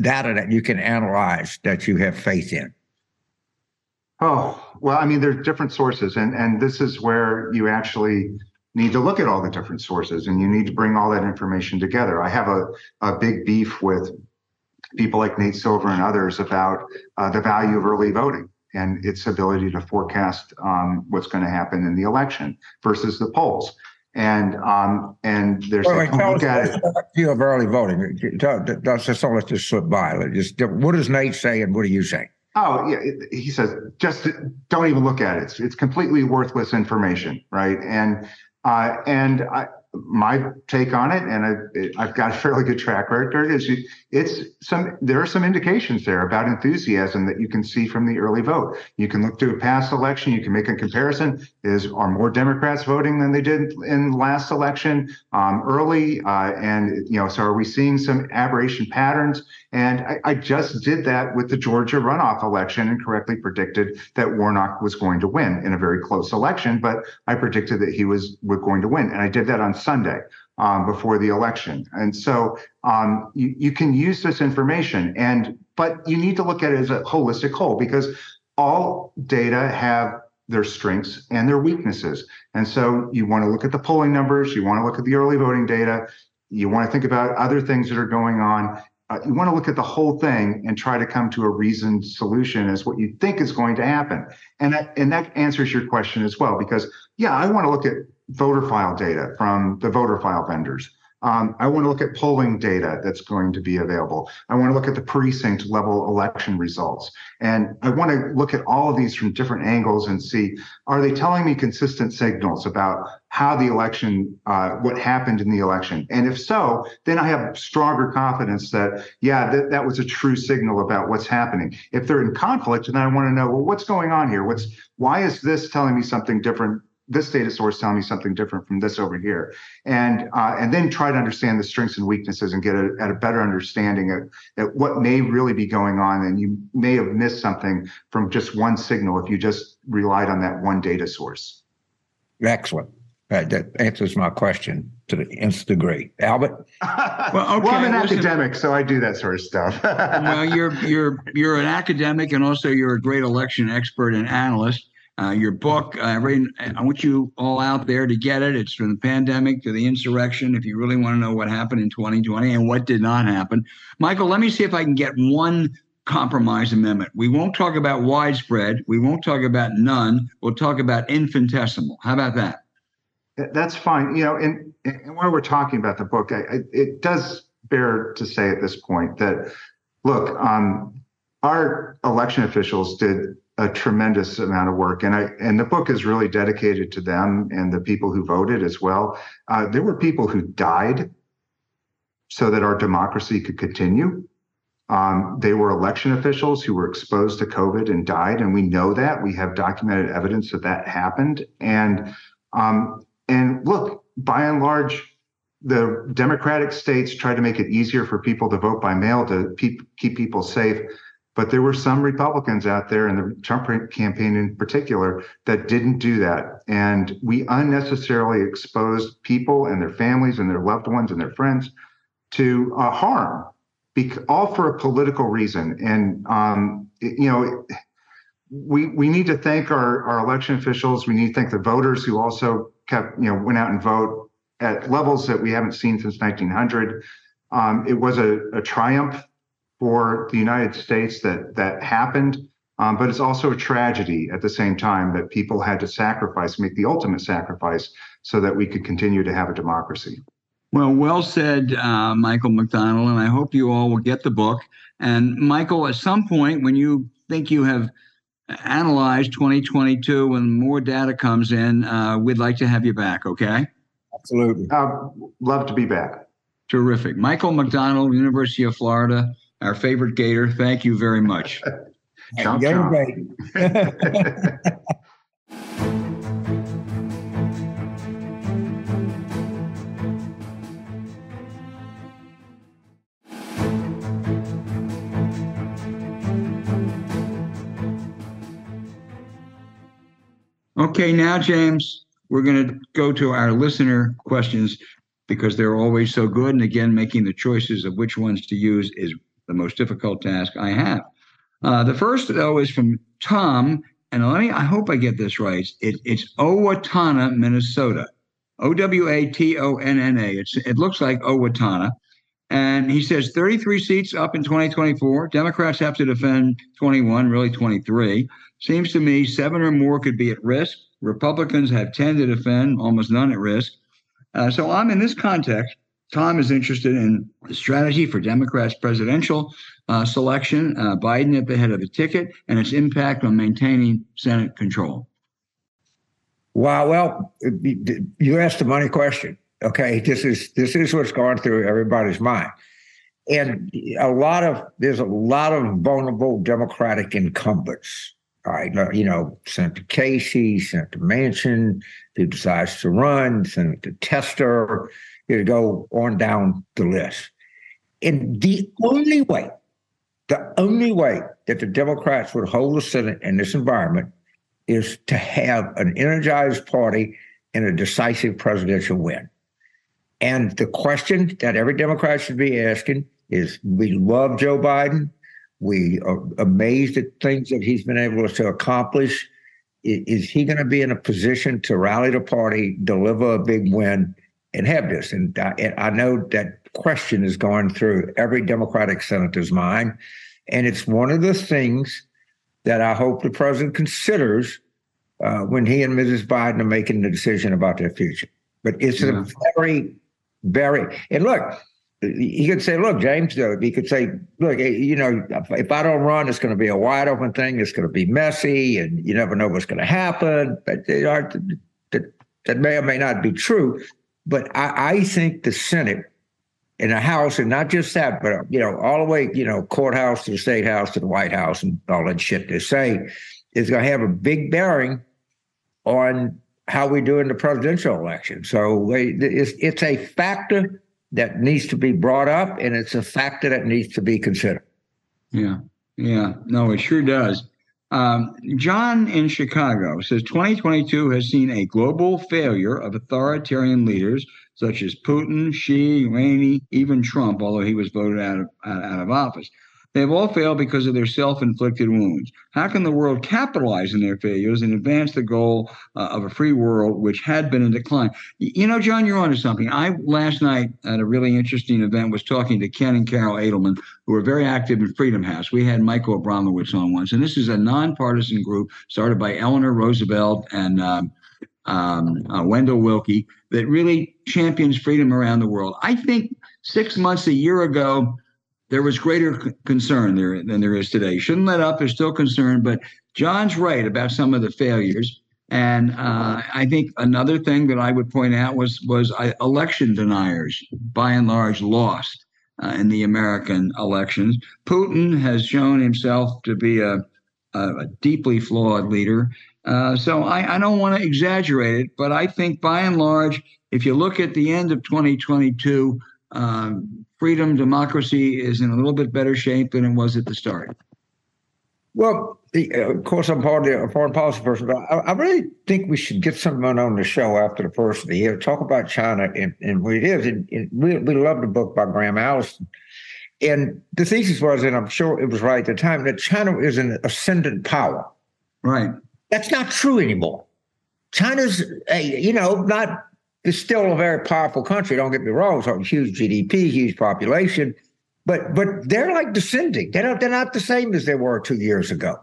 data that you can analyze that you have faith in?
Oh, well, I mean, there's different sources, and, and this is where you actually need to look at all the different sources and you need to bring all that information together. I have a, a big beef with people like Nate Silver and others about uh, the value of early voting and its ability to forecast um, what's going to happen in the election versus the polls and um, and there's well, a look at it.
You of early voting. That's just all. Let's just slip by. Just what does Nate say, and what do you say?
Oh yeah, he says just don't even look at it. It's, it's completely worthless information, right? And uh, and I, my take on it, and I've, I've got a fairly good track record, is it's some there are some indications there about enthusiasm that you can see from the early vote. You can look to a past election, you can make a comparison. Is are more Democrats voting than they did in last election um, early? Uh, and you know, so are we seeing some aberration patterns? And I, I just did that with the Georgia runoff election and correctly predicted that Warnock was going to win in a very close election, but I predicted that he was, going to win, and I did that on Sunday um, before the election. And so um, you, you can use this information, and but you need to look at it as a holistic whole because all data have their strengths and their weaknesses. And so you want to look at the polling numbers, you want to look at the early voting data, you want to think about other things that are going on. Uh, you want to look at the whole thing and try to come to a reasoned solution as what you think is going to happen. And that, and that answers your question as well, because yeah, I want to look at voter file data from the voter file vendors. Um, I want to look at polling data that's going to be available. I want to look at the precinct level election results. And I want to look at all of these from different angles and see are they telling me consistent signals about how the election, uh, what happened in the election? And if so, then I have stronger confidence that, yeah, that, that was a true signal about what's happening. If they're in conflict, then I want to know, well, what's going on here? What's why is this telling me something different this data source telling me something different from this over here and uh, and then try to understand the strengths and weaknesses and get a, at a better understanding of, at what may really be going on and you may have missed something from just one signal if you just relied on that one data source
excellent Uh, that answers my question to the nth degree. Albert?
well, okay, well, I'm an listen, academic, so I do that sort of stuff.
well, you're you're you're an academic, and also you're a great election expert and analyst. Uh, your book, uh, I want you all out there to get it. It's from the pandemic to the insurrection. If you really want to know what happened in 2020 and what did not happen, Michael, let me see if I can get one compromise amendment. We won't talk about widespread. We won't talk about none. We'll talk about infinitesimal. How about that?
That's fine. You know, and, and while we're talking about the book, I, I, it does bear to say at this point that, look, um, our election officials did a tremendous amount of work, and I and the book is really dedicated to them and the people who voted as well. Uh, there were people who died so that our democracy could continue. Um, they were election officials who were exposed to COVID and died, and we know that. We have documented evidence that that happened. And um, and look, by and large, the Democratic states tried to make it easier for people to vote by mail to keep, keep people safe. But there were some Republicans out there, and the Trump campaign in particular, that didn't do that. And we unnecessarily exposed people and their families and their loved ones and their friends to uh, harm, all for a political reason. And, um, you know, we, we need to thank our, our election officials. We need to thank the voters who also kept, you know, went out and vote at levels that we haven't seen since 1900. Um, it was a, a, triumph for the United States that that happened, um, but it's also a tragedy at the same time that people had to sacrifice, make the ultimate sacrifice, so that we could continue to have a democracy.
Well, well said, uh, Michael McDonald, and I hope you all will get the book. And Michael, at some point when you think you have analyzed 2022 when more data comes in. Uh, we'd like to have you back, okay?
Absolutely. Uh, love to be back.
Terrific. Michael McDonald, University of Florida, our favorite Gator. Thank you very much.
chomp, chomp.
Okay, now, James, we're going to go to our listener questions because they're always so good. And again, making the choices of which ones to use is the most difficult task I have. Uh, the first, though, is from Tom. And let me, I hope I get this right. It, it's Owatonna, Minnesota. O W A T O N N A. It looks like Owatonna. And he says 33 seats up in 2024. Democrats have to defend 21, really 23. Seems to me seven or more could be at risk. Republicans have 10 to defend, almost none at risk. Uh, so I'm in this context. Tom is interested in strategy for Democrats' presidential uh, selection, uh, Biden at the head of the ticket, and its impact on maintaining Senate control.
Wow. Well, you asked the money question. Okay, this is this is what's going through everybody's mind, and a lot of there's a lot of vulnerable Democratic incumbents. All right, you know, Senator Casey, Senator Manchin, who decides to run, Senator Tester, you go on down the list. And the only way, the only way that the Democrats would hold the Senate in this environment is to have an energized party and a decisive presidential win. And the question that every Democrat should be asking is we love Joe Biden. We are amazed at things that he's been able to accomplish. Is he going to be in a position to rally the party, deliver a big win, and have this? And I, and I know that question is going through every Democratic senator's mind. And it's one of the things that I hope the president considers uh, when he and Mrs. Biden are making the decision about their future. But it's yeah. a very very and look he could say, look, James, though, he could say, look, eh, you know, if I don't run, it's going to be a wide open thing. It's going to be messy and you never know what's going to happen. But that, that may or may not be true. But I, I think the Senate and the House, and not just that, but, you know, all the way, you know, courthouse to the state house to the White House and all that shit they say is going to have a big bearing on how we do in the presidential election. So it's, it's a factor that needs to be brought up, and it's a factor that needs to be considered.
Yeah, yeah, no, it sure does. Um, John in Chicago says 2022 has seen a global failure of authoritarian leaders such as Putin, Xi, Rainey, even Trump, although he was voted out of, out of office. They have all failed because of their self inflicted wounds. How can the world capitalize on their failures and advance the goal uh, of a free world, which had been in decline? You know, John, you're onto something. I last night at a really interesting event was talking to Ken and Carol Adelman, who are very active in Freedom House. We had Michael Abramowitz on once, and this is a nonpartisan group started by Eleanor Roosevelt and um, um, uh, Wendell Willkie that really champions freedom around the world. I think six months, a year ago, there was greater c- concern there than there is today. Shouldn't let up. There's still concern, but John's right about some of the failures. And uh, I think another thing that I would point out was was uh, election deniers, by and large, lost uh, in the American elections. Putin has shown himself to be a, a, deeply flawed leader. Uh, so I, I don't want to exaggerate it, but I think by and large, if you look at the end of 2022, um, freedom, democracy is in a little bit better shape than it was at the start.
Well, the, uh, of course, I'm part of a foreign policy person, but I, I, really think we should get someone on the show after the first of the year, talk about China and, and what it is. And, and we, we love the book by Graham Allison. And the thesis was, and I'm sure it was right at the time, that China is an ascendant power.
Right.
That's not true anymore. China's, a, you know, not it's still a very powerful country. Don't get me wrong; it's a huge GDP, huge population, but but they're like descending. They're not they're not the same as they were two years ago.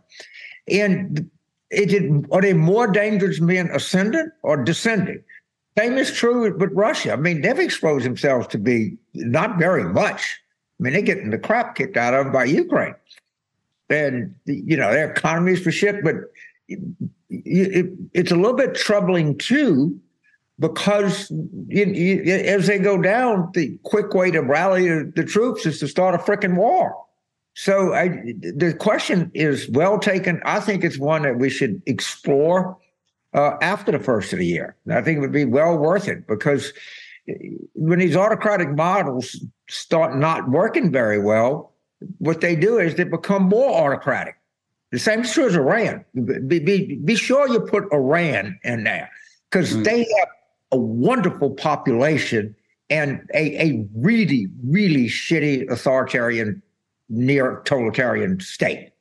And is it are they more dangerous being ascendant or descending? Same is true with Russia. I mean, they've exposed themselves to be not very much. I mean, they're getting the crap kicked out of them by Ukraine. And, you know, their economy is for shit, but it, it, it's a little bit troubling too because you, you, as they go down, the quick way to rally the, troops is to start a freaking war. So I, the question is well taken. I think it's one that we should explore uh, after the first of the year. I think it would be well worth it because when these autocratic models start not working very well, what they do is they become more autocratic. The same is true as Iran. Be, be, be sure you put Iran in there because mm. they have a wonderful population and a, a really, really shitty authoritarian, near totalitarian state.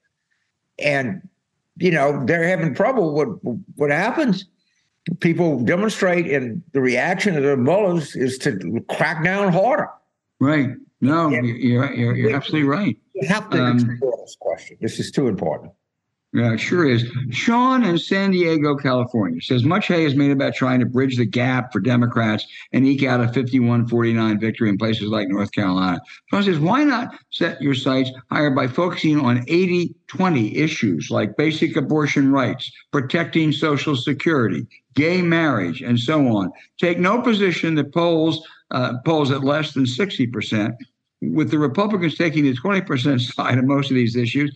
And, you know, they're having trouble. What, what happens? People demonstrate, and the reaction of the mullahs is to crack down harder.
Right. No, and you're, you're, you're absolutely right.
You have to um, explore this question. This is too important.
Yeah, it sure is. Sean in San Diego, California says much hay is made about trying to bridge the gap for Democrats and eke out a 51 49 victory in places like North Carolina. Sean says, why not set your sights higher by focusing on 80 20 issues like basic abortion rights, protecting Social Security, gay marriage, and so on? Take no position that polls, uh, polls at less than 60% with the Republicans taking the 20% side of most of these issues,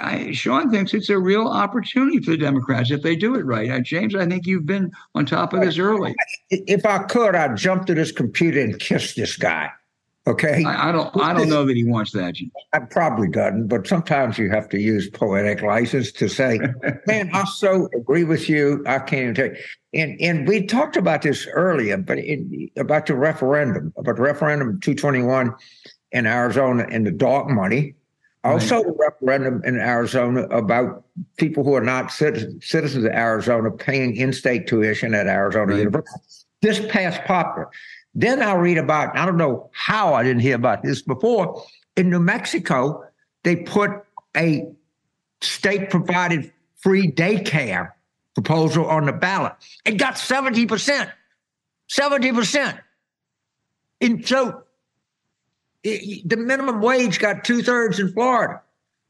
I, Sean thinks it's a real opportunity for the Democrats if they do it right. Uh, James, I think you've been on top of this early.
If I could, I'd jump to this computer and kiss this guy. Okay.
I, I don't. I don't know that he wants that.
I probably doesn't, but sometimes you have to use poetic license to say, "Man, I so agree with you. I can't even take." And and we talked about this earlier, but it, about the referendum, about the referendum 221 in Arizona and the dark money. Also, right. the referendum in Arizona about people who are not citizens of Arizona paying in-state tuition at Arizona right. University. This passed popular. Then I read about, I don't know how I didn't hear about this before. In New Mexico, they put a state provided free daycare proposal on the ballot. It got 70%. 70%. And so it, the minimum wage got two thirds in Florida.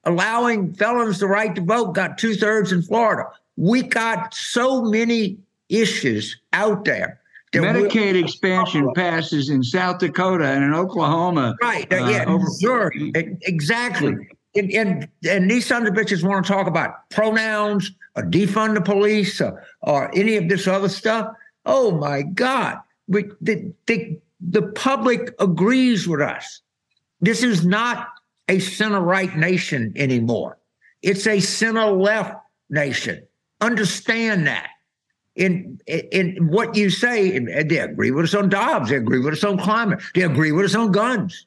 Allowing felons the right to vote got two thirds in Florida. We got so many issues out there
Medicaid expansion passes in South Dakota and in Oklahoma.
Right. Uh, yeah. Over- Missouri. Exactly. And, and, and these sons of bitches want to talk about pronouns or defund the police or, or any of this other stuff. Oh my God. We, the, the, the public agrees with us. This is not a center right nation anymore. It's a center left nation. Understand that. In, in what you say, they agree with us on Dobbs, they agree with us on climate, they agree with us on guns.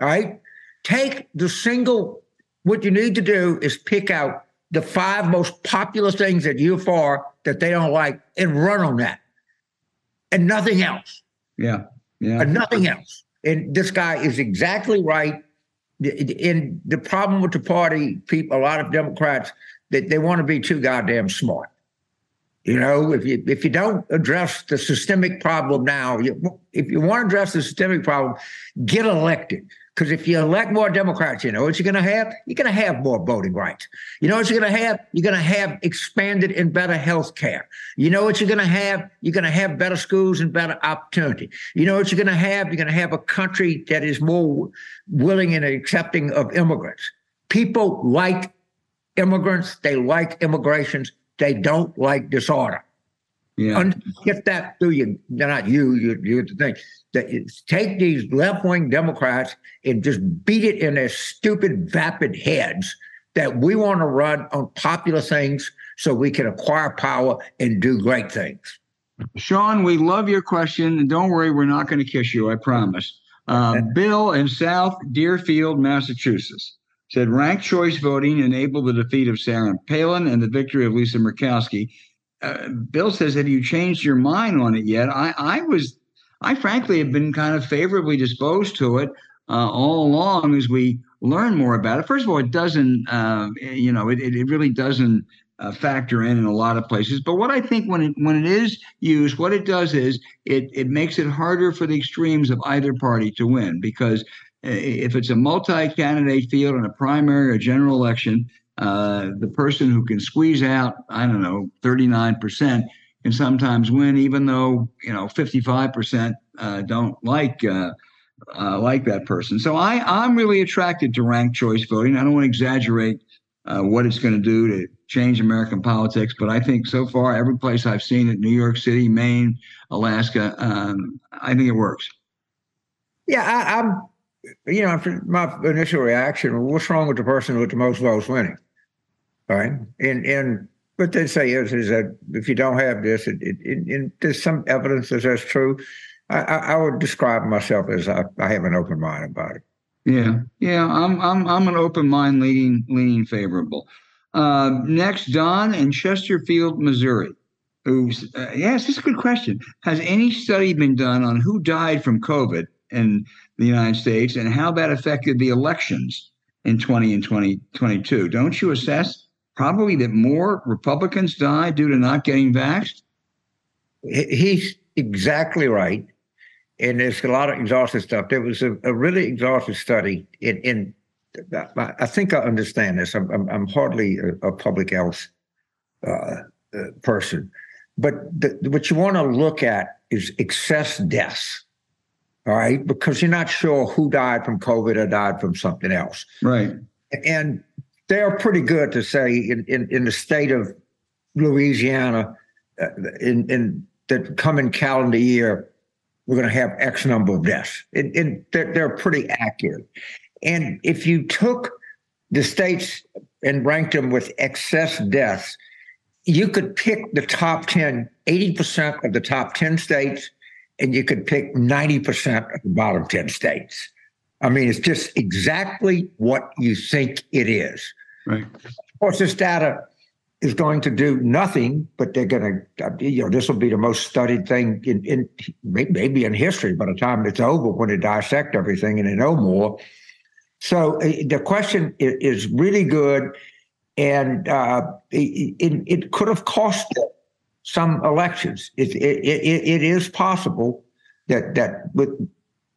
All right. Take the single, what you need to do is pick out the five most popular things that you for that they don't like and run on that and nothing else.
Yeah. Yeah.
And nothing else. And this guy is exactly right. In the problem with the party, people, a lot of Democrats, that they, they want to be too goddamn smart. You know, if you if you don't address the systemic problem now, you, if you want to address the systemic problem, get elected. Because if you elect more Democrats, you know what you're going to have? You're going to have more voting rights. You know what you're going to have? You're going to have expanded and better health care. You know what you're going to have? You're going to have better schools and better opportunity. You know what you're going to have? You're going to have a country that is more willing and accepting of immigrants. People like immigrants. They like immigrations. They don't like disorder.
Yeah.
Get that through you. Not you. You. You the thing. That take these left wing Democrats and just beat it in their stupid, vapid heads that we want to run on popular things so we can acquire power and do great things.
Sean, we love your question, and don't worry, we're not going to kiss you. I promise. Uh, Bill in South Deerfield, Massachusetts said ranked choice voting enabled the defeat of Sarah Palin and the victory of Lisa Murkowski uh, Bill says, "Have you changed your mind on it yet?" I, I was, I frankly have been kind of favorably disposed to it uh, all along as we learn more about it. First of all, it doesn't, uh, you know, it, it really doesn't uh, factor in in a lot of places. But what I think when it when it is used, what it does is it it makes it harder for the extremes of either party to win because if it's a multi-candidate field in a primary or general election, uh, the person who can squeeze out, I don't know, 39% can sometimes win, even though, you know, 55% uh, don't like uh, uh, like that person. So I, I'm really attracted to ranked choice voting. I don't want to exaggerate uh, what it's going to do to change American politics, but I think so far, every place I've seen it, New York City, Maine, Alaska, um, I think it works.
Yeah, I, I'm you know, my initial reaction, what's wrong with the person with the most votes winning? right? And and what they say is is that if you don't have this, it, it, it, there's some evidence that that's true. I, I, would describe myself as I, I have an open mind about it.
Yeah, yeah, I'm I'm I'm an open mind, leaning leaning favorable. Uh, next, Don in Chesterfield, Missouri. Who's uh, yes, this is a good question. Has any study been done on who died from COVID in the United States and how that affected the elections in 20 and 2022? Don't you assess probably that more Republicans die due to not getting vaxxed?
He's exactly right. And there's a lot of exhaustive stuff. There was a, a really exhaustive study in, in, I think I understand this. I'm, I'm, I'm hardly a, a, public health uh, uh, person. But the, what you want to look at is excess deaths, all right? Because you're not sure who died from COVID or died from something else.
Right.
And they are pretty good to say in, in, in the state of Louisiana, uh, in, in the coming calendar year, we're going to have X number of deaths. And, and they're, they're pretty accurate. And if you took the states and ranked them with excess deaths, you could pick the top 10, 80% of the top 10 states, and you could pick 90% of the bottom 10 states. I mean, it's just exactly what you think it is.
Right.
Of course, this data is going to do nothing, but they're going to, you know, this will be the most studied thing in, in maybe in history by the time it's over when they dissect everything and they know more. So uh, the question is really good, and uh, it, it, could have cost some elections. It, it, it, it is possible that that with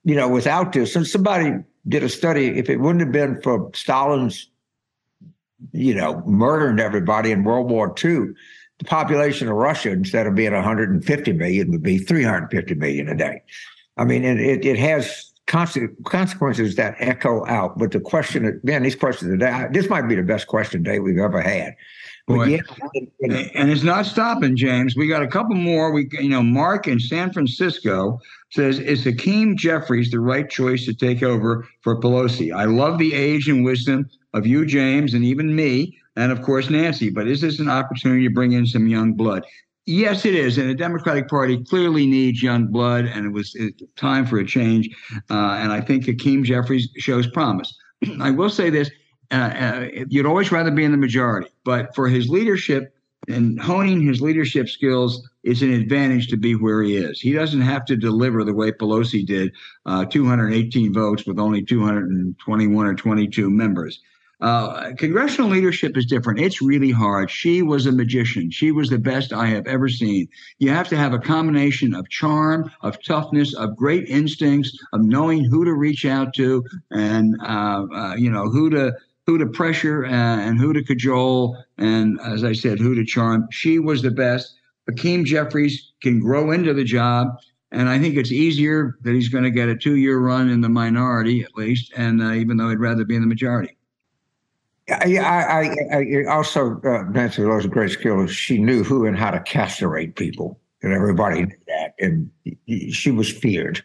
you know without this, and somebody did a study, if it wouldn't have been for Stalin's you know, murdering everybody in World War II, the population of Russia, instead of being 150 million, would be 350 million a day. I mean, and it, it has consequences that echo out. But the question, man, these questions today, this might be the best question day we've ever had.
Yeah, and it's not stopping, James. We got a couple more. We, you know, Mark in San Francisco says, "Is Hakeem Jeffries the right choice to take over for Pelosi? I love the age and wisdom of you, James, and even me. and of course Nancy. But is this an opportunity to bring in some young blood? Yes, it is. And the Democratic Party clearly needs young blood, and it was time for a change. Uh, and I think Hakeem Jeffries shows promise. I will say this uh, uh, you'd always rather be in the majority, but for his leadership and honing his leadership skills is an advantage to be where he is. He doesn't have to deliver the way Pelosi did, uh, 218 votes with only 221 or 22 members. Uh, congressional leadership is different. It's really hard. She was a magician. She was the best I have ever seen. You have to have a combination of charm, of toughness, of great instincts, of knowing who to reach out to, and uh, uh, you know who to who to pressure and who to cajole, and as I said, who to charm. She was the best. Hakeem Jeffries can grow into the job. And I think it's easier that he's going to get a two year run in the minority, at least, and uh, even though he'd rather be in the majority.
Yeah, I, I, I also uh, Nancy Pelosi's great skill is she knew who and how to castrate people, and everybody knew that, and she was feared.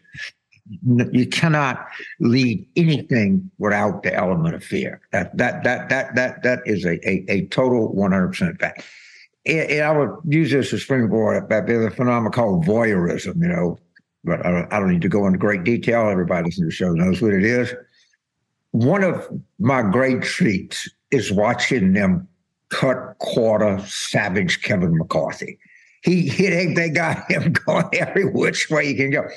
You cannot lead anything without the element of fear. That that that that that that is a a, a total one hundred percent fact. And I would use this as springboard. There's a phenomenon called voyeurism, you know, but I don't, I don't need to go into great detail. Everybody listening to the show knows what it is one of my great treats is watching them cut quarter savage Kevin McCarthy. He, he they, they got him going every which way you can go.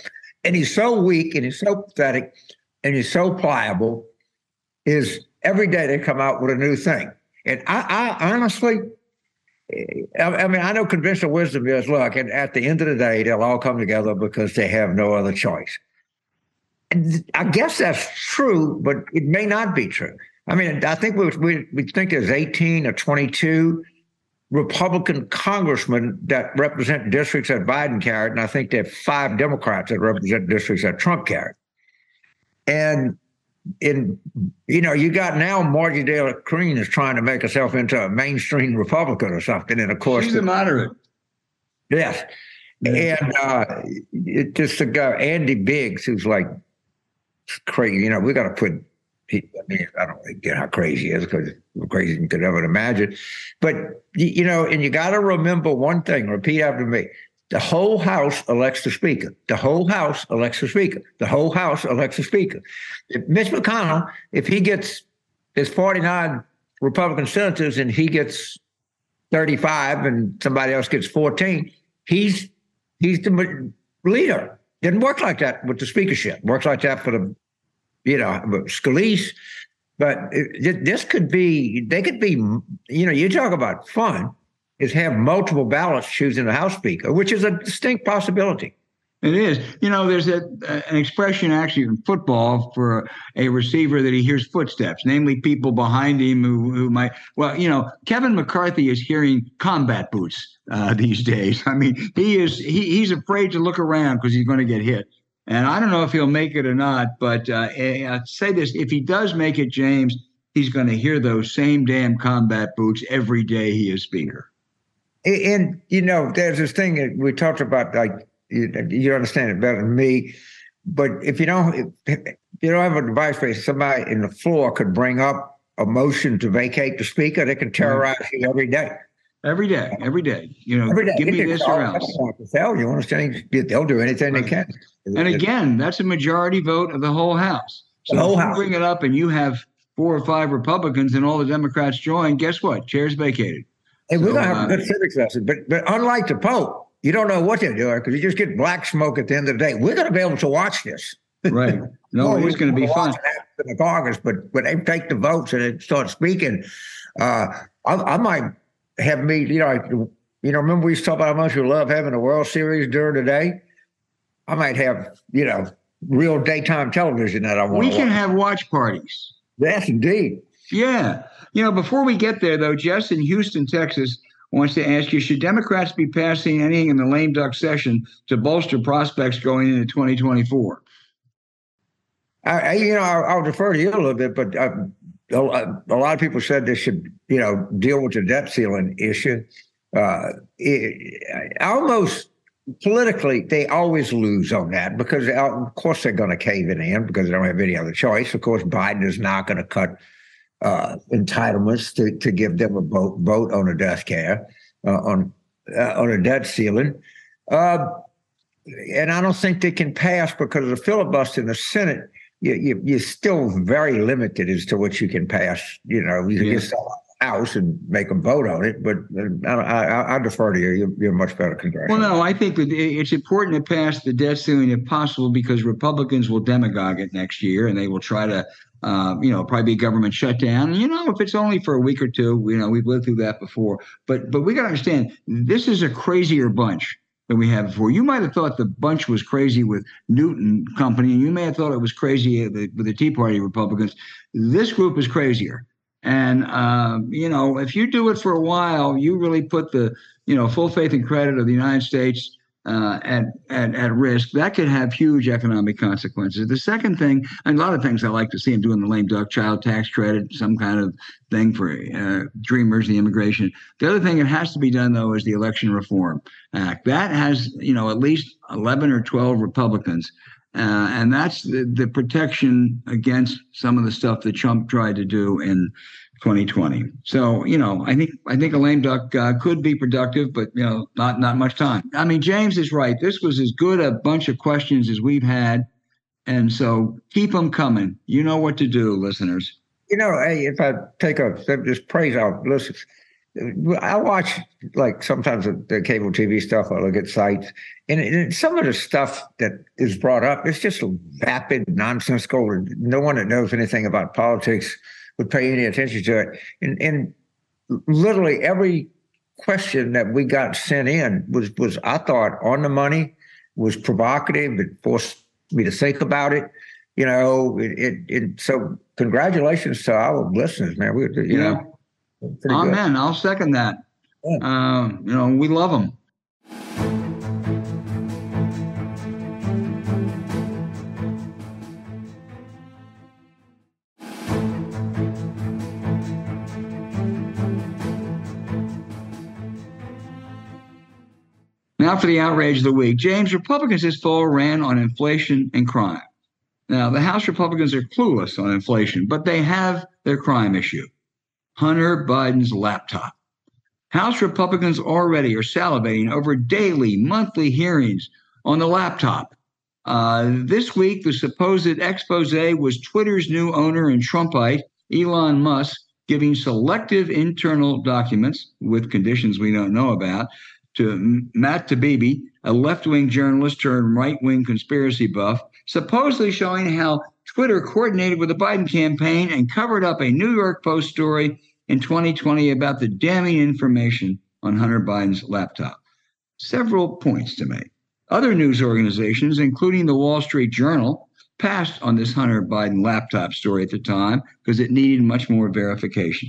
And he's so weak and he's so pathetic and he's so pliable is every day they come out with a new thing. And I, I honestly, eh, I mean, I know conventional wisdom is look, and at the end of the day, they'll all come together because they have no other choice. And I guess that's true, but it may not be true. I mean, I think we, we, we think there's 18 or 22 Republican congressmen that represent districts that Biden carried, and I think there are five Democrats that represent districts that Trump carried. And in you know, you got now Marjorie Taylor Greene is trying to make herself into a mainstream Republican or something, and of course
she's a moderate.
Yes, and uh, it, just a guy Andy Biggs, who's like crazy. You know, we got to put. I mean, I don't get how crazy he is because crazy you could ever imagine. But you know, and you got to remember one thing. Repeat after me. The whole House elects the Speaker. The whole House elects the Speaker. The whole House elects the Speaker. If Mitch McConnell, if he gets there's 49 Republican senators and he gets 35 and somebody else gets 14, he's he's the leader. Didn't work like that with the speakership. Works like that for the you know, Scalise. But this could be, they could be, you know, you talk about fun, is have multiple ballots choosing a House Speaker, which is a distinct possibility.
It is. You know, there's a, an expression actually in football for a receiver that he hears footsteps, namely people behind him who, who might. Well, you know, Kevin McCarthy is hearing combat boots uh, these days. I mean, he is he, he's afraid to look around because he's going to get hit. And I don't know if he'll make it or not, but uh, I'll say this if he does make it, James, he's going to hear those same damn combat boots every day he is speaker.
And, you know, there's this thing that we talked about, like, you, you understand it better than me. But if you don't, if you don't have a device where somebody in the floor could bring up a motion to vacate the speaker, they can terrorize mm-hmm. you every day.
Every day, every day. You know, every day. give me this or else.
You understand? They'll do anything right. they can.
And again, that's a majority vote of the whole House. So the whole House. bring it up, and you have four or five Republicans, and all the Democrats join. Guess what? Chairs vacated.
Hey, so, we're gonna have uh, a good civics lesson, but but unlike the Pope, you don't know what they're doing because you just get black smoke at the end of the day. We're gonna be able to watch this.
Right. No, it's going to be fun.
In the Congress, but when they take the votes and they start speaking. Uh, I, I might have me, you know, you know, remember we used to talk about how much we love having a World Series during the day? I might have, you know, real daytime television that I want.
We can watch. have watch parties.
Yes, indeed.
Yeah. You know, before we get there, though, Jess in Houston, Texas, wants to ask you should Democrats be passing anything in the lame duck session to bolster prospects going into 2024?
I, you know, I'll, I'll, defer to you a little bit, but uh, a, lot of people said they should, you know, deal with the debt ceiling issue. Uh, it, almost politically, they always lose on that because, of course, they're going to cave it in because they don't have any other choice. Of course, Biden is not going to cut uh, entitlements to, to give them a vote, vote on a death care, uh, on uh, on a debt ceiling. Uh, and I don't think they can pass because of the filibuster in the Senate. You, you, you're still very limited as to what you can pass. You know, you can yeah. can House and make a vote on it, but uh, I, I, I defer to you. You're, you're, much better congressional.
Well, no, I think that it's important to pass the debt ceiling if possible because Republicans will demagogue it next year and they will try to uh, you know, probably be government shutdown. You know, if it's only for a week or two, you know, we've lived through that before. But but we got to understand this is a crazier bunch than we had before. You might have thought the bunch was crazy with Newton Company, and you may have thought it was crazy with the Tea Party Republicans. This group is crazier. And uh, you know, if you do it for a while, you really put the you know full faith and credit of the United States uh, at, at, at risk, that could have huge economic consequences. The second thing, and a lot of things I like to see him doing the lame duck child tax credit, some kind of thing for uh, dreamers, the immigration. The other thing that has to be done though is the Election Reform Act. That has you know at least eleven or twelve Republicans. Uh, and that's the, the protection against some of the stuff that Trump tried to do in 2020. So you know, I think I think a lame duck uh, could be productive, but you know, not not much time. I mean, James is right. This was as good a bunch of questions as we've had, and so keep them coming. You know what to do, listeners.
You know, hey, if I take a just praise our listeners. I watch like sometimes the, cable TV stuff. I look at sites, and, and, some of the stuff that is brought up is just vapid, nonsense. nonsensical. No one that knows anything about politics would pay any attention to it. And, and literally every question that we got sent in was was I thought on the money, was provocative. It forced me to think about it. You know, it, it, it so congratulations to our listeners, man. We, you yeah. know,
Amen. Good. I'll second that. Yeah. Uh, you know, we love them. Now for the outrage of the week. James, Republicans this fall ran on inflation and crime. Now, the House Republicans are clueless on inflation, but they have their crime issue Hunter Biden's laptop. House Republicans already are salivating over daily, monthly hearings on the laptop. Uh, this week, the supposed expose was Twitter's new owner and Trumpite, Elon Musk, giving selective internal documents with conditions we don't know about to Matt Taibbi, a left wing journalist turned right wing conspiracy buff, supposedly showing how Twitter coordinated with the Biden campaign and covered up a New York Post story in 2020 about the damning information on Hunter Biden's laptop. Several points to make. Other news organizations, including the Wall Street Journal, passed on this Hunter Biden laptop story at the time because it needed much more verification.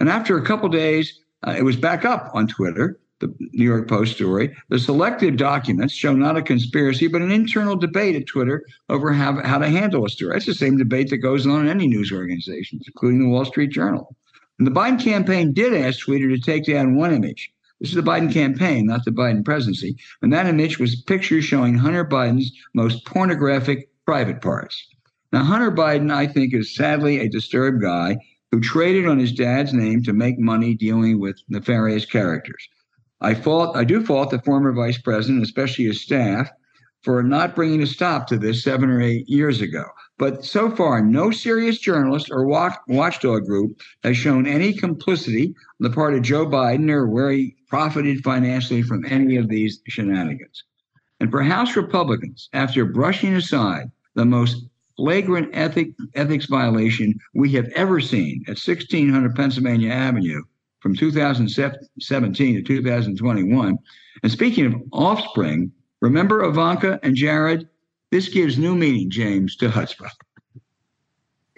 And after a couple days, uh, it was back up on Twitter the New York Post story, the selected documents show not a conspiracy, but an internal debate at Twitter over how, how to handle a story. It's the same debate that goes on in any news organizations, including the Wall Street Journal. And the Biden campaign did ask Twitter to take down one image. This is the Biden campaign, not the Biden presidency. And that image was pictures showing Hunter Biden's most pornographic private parts. Now, Hunter Biden, I think, is sadly a disturbed guy who traded on his dad's name to make money dealing with nefarious characters. I fault I do fault the former vice president, especially his staff, for not bringing a stop to this seven or eight years ago. But so far, no serious journalist or watchdog group has shown any complicity on the part of Joe Biden or where he profited financially from any of these shenanigans. And for House Republicans, after brushing aside the most flagrant ethic, ethics violation we have ever seen at 1600 Pennsylvania Avenue, from 2017 to 2021. And speaking of offspring, remember Ivanka and Jared? This gives new meaning, James, to chutzpah.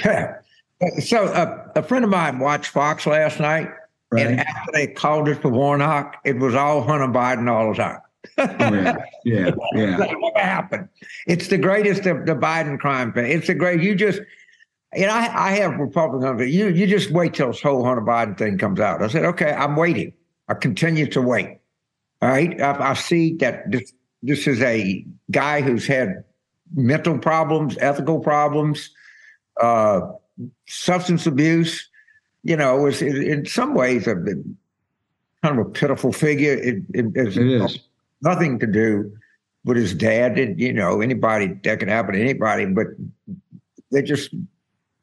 Yeah. So uh, a friend of mine watched Fox last night, right. and after they called it for Warnock, it was all Hunter Biden all the time.
oh, yeah, yeah, yeah.
That never happened. It's the greatest of the Biden crime. It's the great. You just you know, I, I have Republicans. You you just wait till this whole Hunter Biden thing comes out. I said, okay, I'm waiting. I continue to wait. All right, I, I see that this this is a guy who's had mental problems, ethical problems, uh, substance abuse. you know, was in some ways a kind of a pitiful figure. It, it,
it is
nothing to do with his dad. And you know, anybody that can happen to anybody, but they just,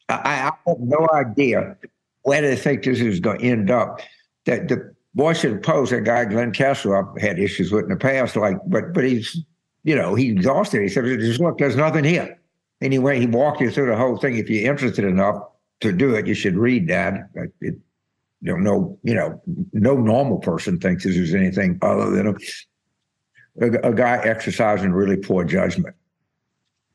I, I have no idea where they think this is going to end up. That the Washington Post, that guy Glenn Kessler, I've had issues with in the past, like, but but he's, you know, he's exhausted. He said, "Just look, there's nothing here." Anyway, he walked you through the whole thing. If you're interested enough to do it, you should read that. It, you know, no, you know, no normal person thinks this is anything other than a, a, a guy exercising really poor judgment.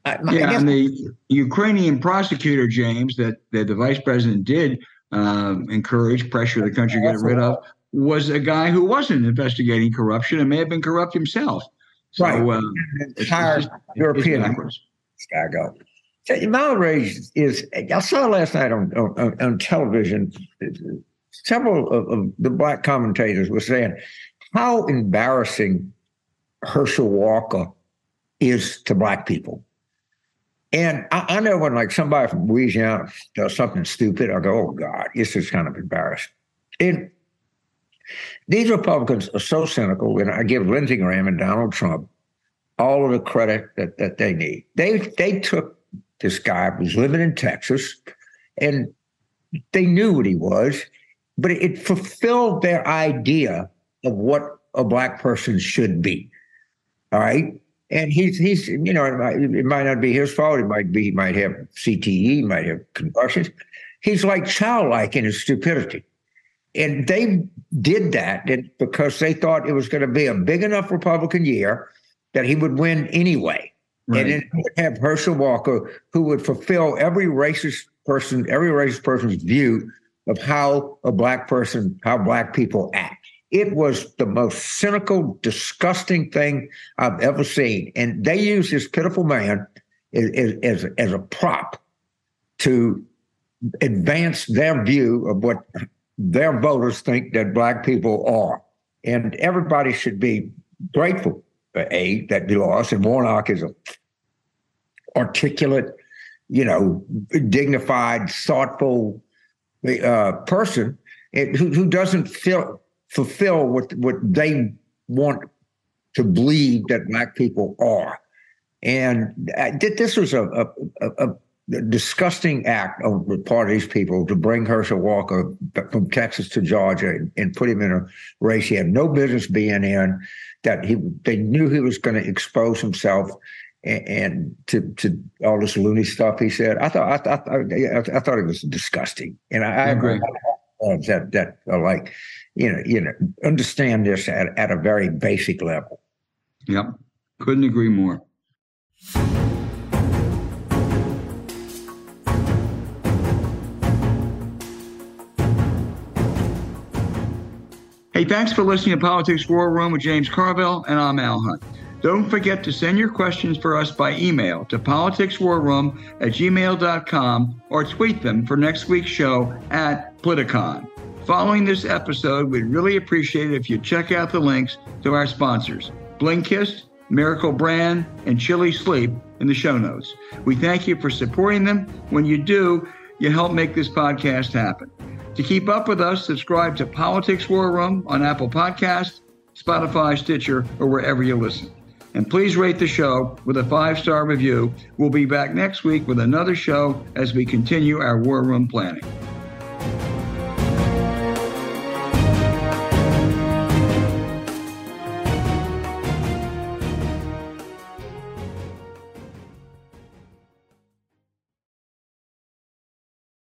I, yeah, and the Ukrainian prosecutor James that, that the vice president did um, encourage, pressure the country to get rid of, was a guy who wasn't investigating corruption and may have been corrupt himself.
So, right. Uh, entire it's, it's, European Chicago. So my outrage is, I saw last night on, on, on television, several of, of, the black commentators were saying how embarrassing Herschel Walker is to black people. And I, I, know when like somebody from Louisiana does something stupid, I go, oh God, this is kind of embarrassing. And these Republicans are so cynical, and I give Lindsey Graham and Donald Trump all of the credit that, that they need. They they took this guy who was living in Texas, and they knew what he was, but it fulfilled their idea of what a black person should be. All right. And he's he's you know it might, it might not be his fault. It might be he might have CTE, might have concussions. He's like childlike in his stupidity, and they did that because they thought it was going to be a big enough Republican year that he would win anyway. Right. And then would have Herschel Walker, who would fulfill every racist person, every racist person's view of how a black person, how black people act. It was the most cynical, disgusting thing I've ever seen. And they use this pitiful man as, as, as a prop to advance their view of what their voters think that black people are. And everybody should be grateful a that he lost, and Warnock is a articulate, you know, dignified, thoughtful uh, person who, who doesn't feel, fulfill what what they want to believe that black people are. And this was a, a, a, a disgusting act on the part of these people to bring Herschel Walker from Texas to Georgia and, and, put him in a race he had no business being in that he they knew he was going to expose himself and, and, to to all this loony stuff he said. I thought I, I, I, I thought it was disgusting, and I, I agree that that are like you know you know understand this at at a very basic level.
Yep, couldn't agree more. Hey, thanks for listening to Politics War Room with James Carville, and I'm Al Hunt. Don't forget to send your questions for us by email to politicswarroom at gmail.com or tweet them for next week's show at Politicon. Following this episode, we'd really appreciate it if you check out the links to our sponsors, Blinkist, Miracle Brand, and Chili Sleep in the show notes. We thank you for supporting them. When you do, you help make this podcast happen. To keep up with us, subscribe to Politics War Room on Apple Podcasts, Spotify, Stitcher, or wherever you listen. And please rate the show with a five star review. We'll be back next week with another show as we continue our War Room planning.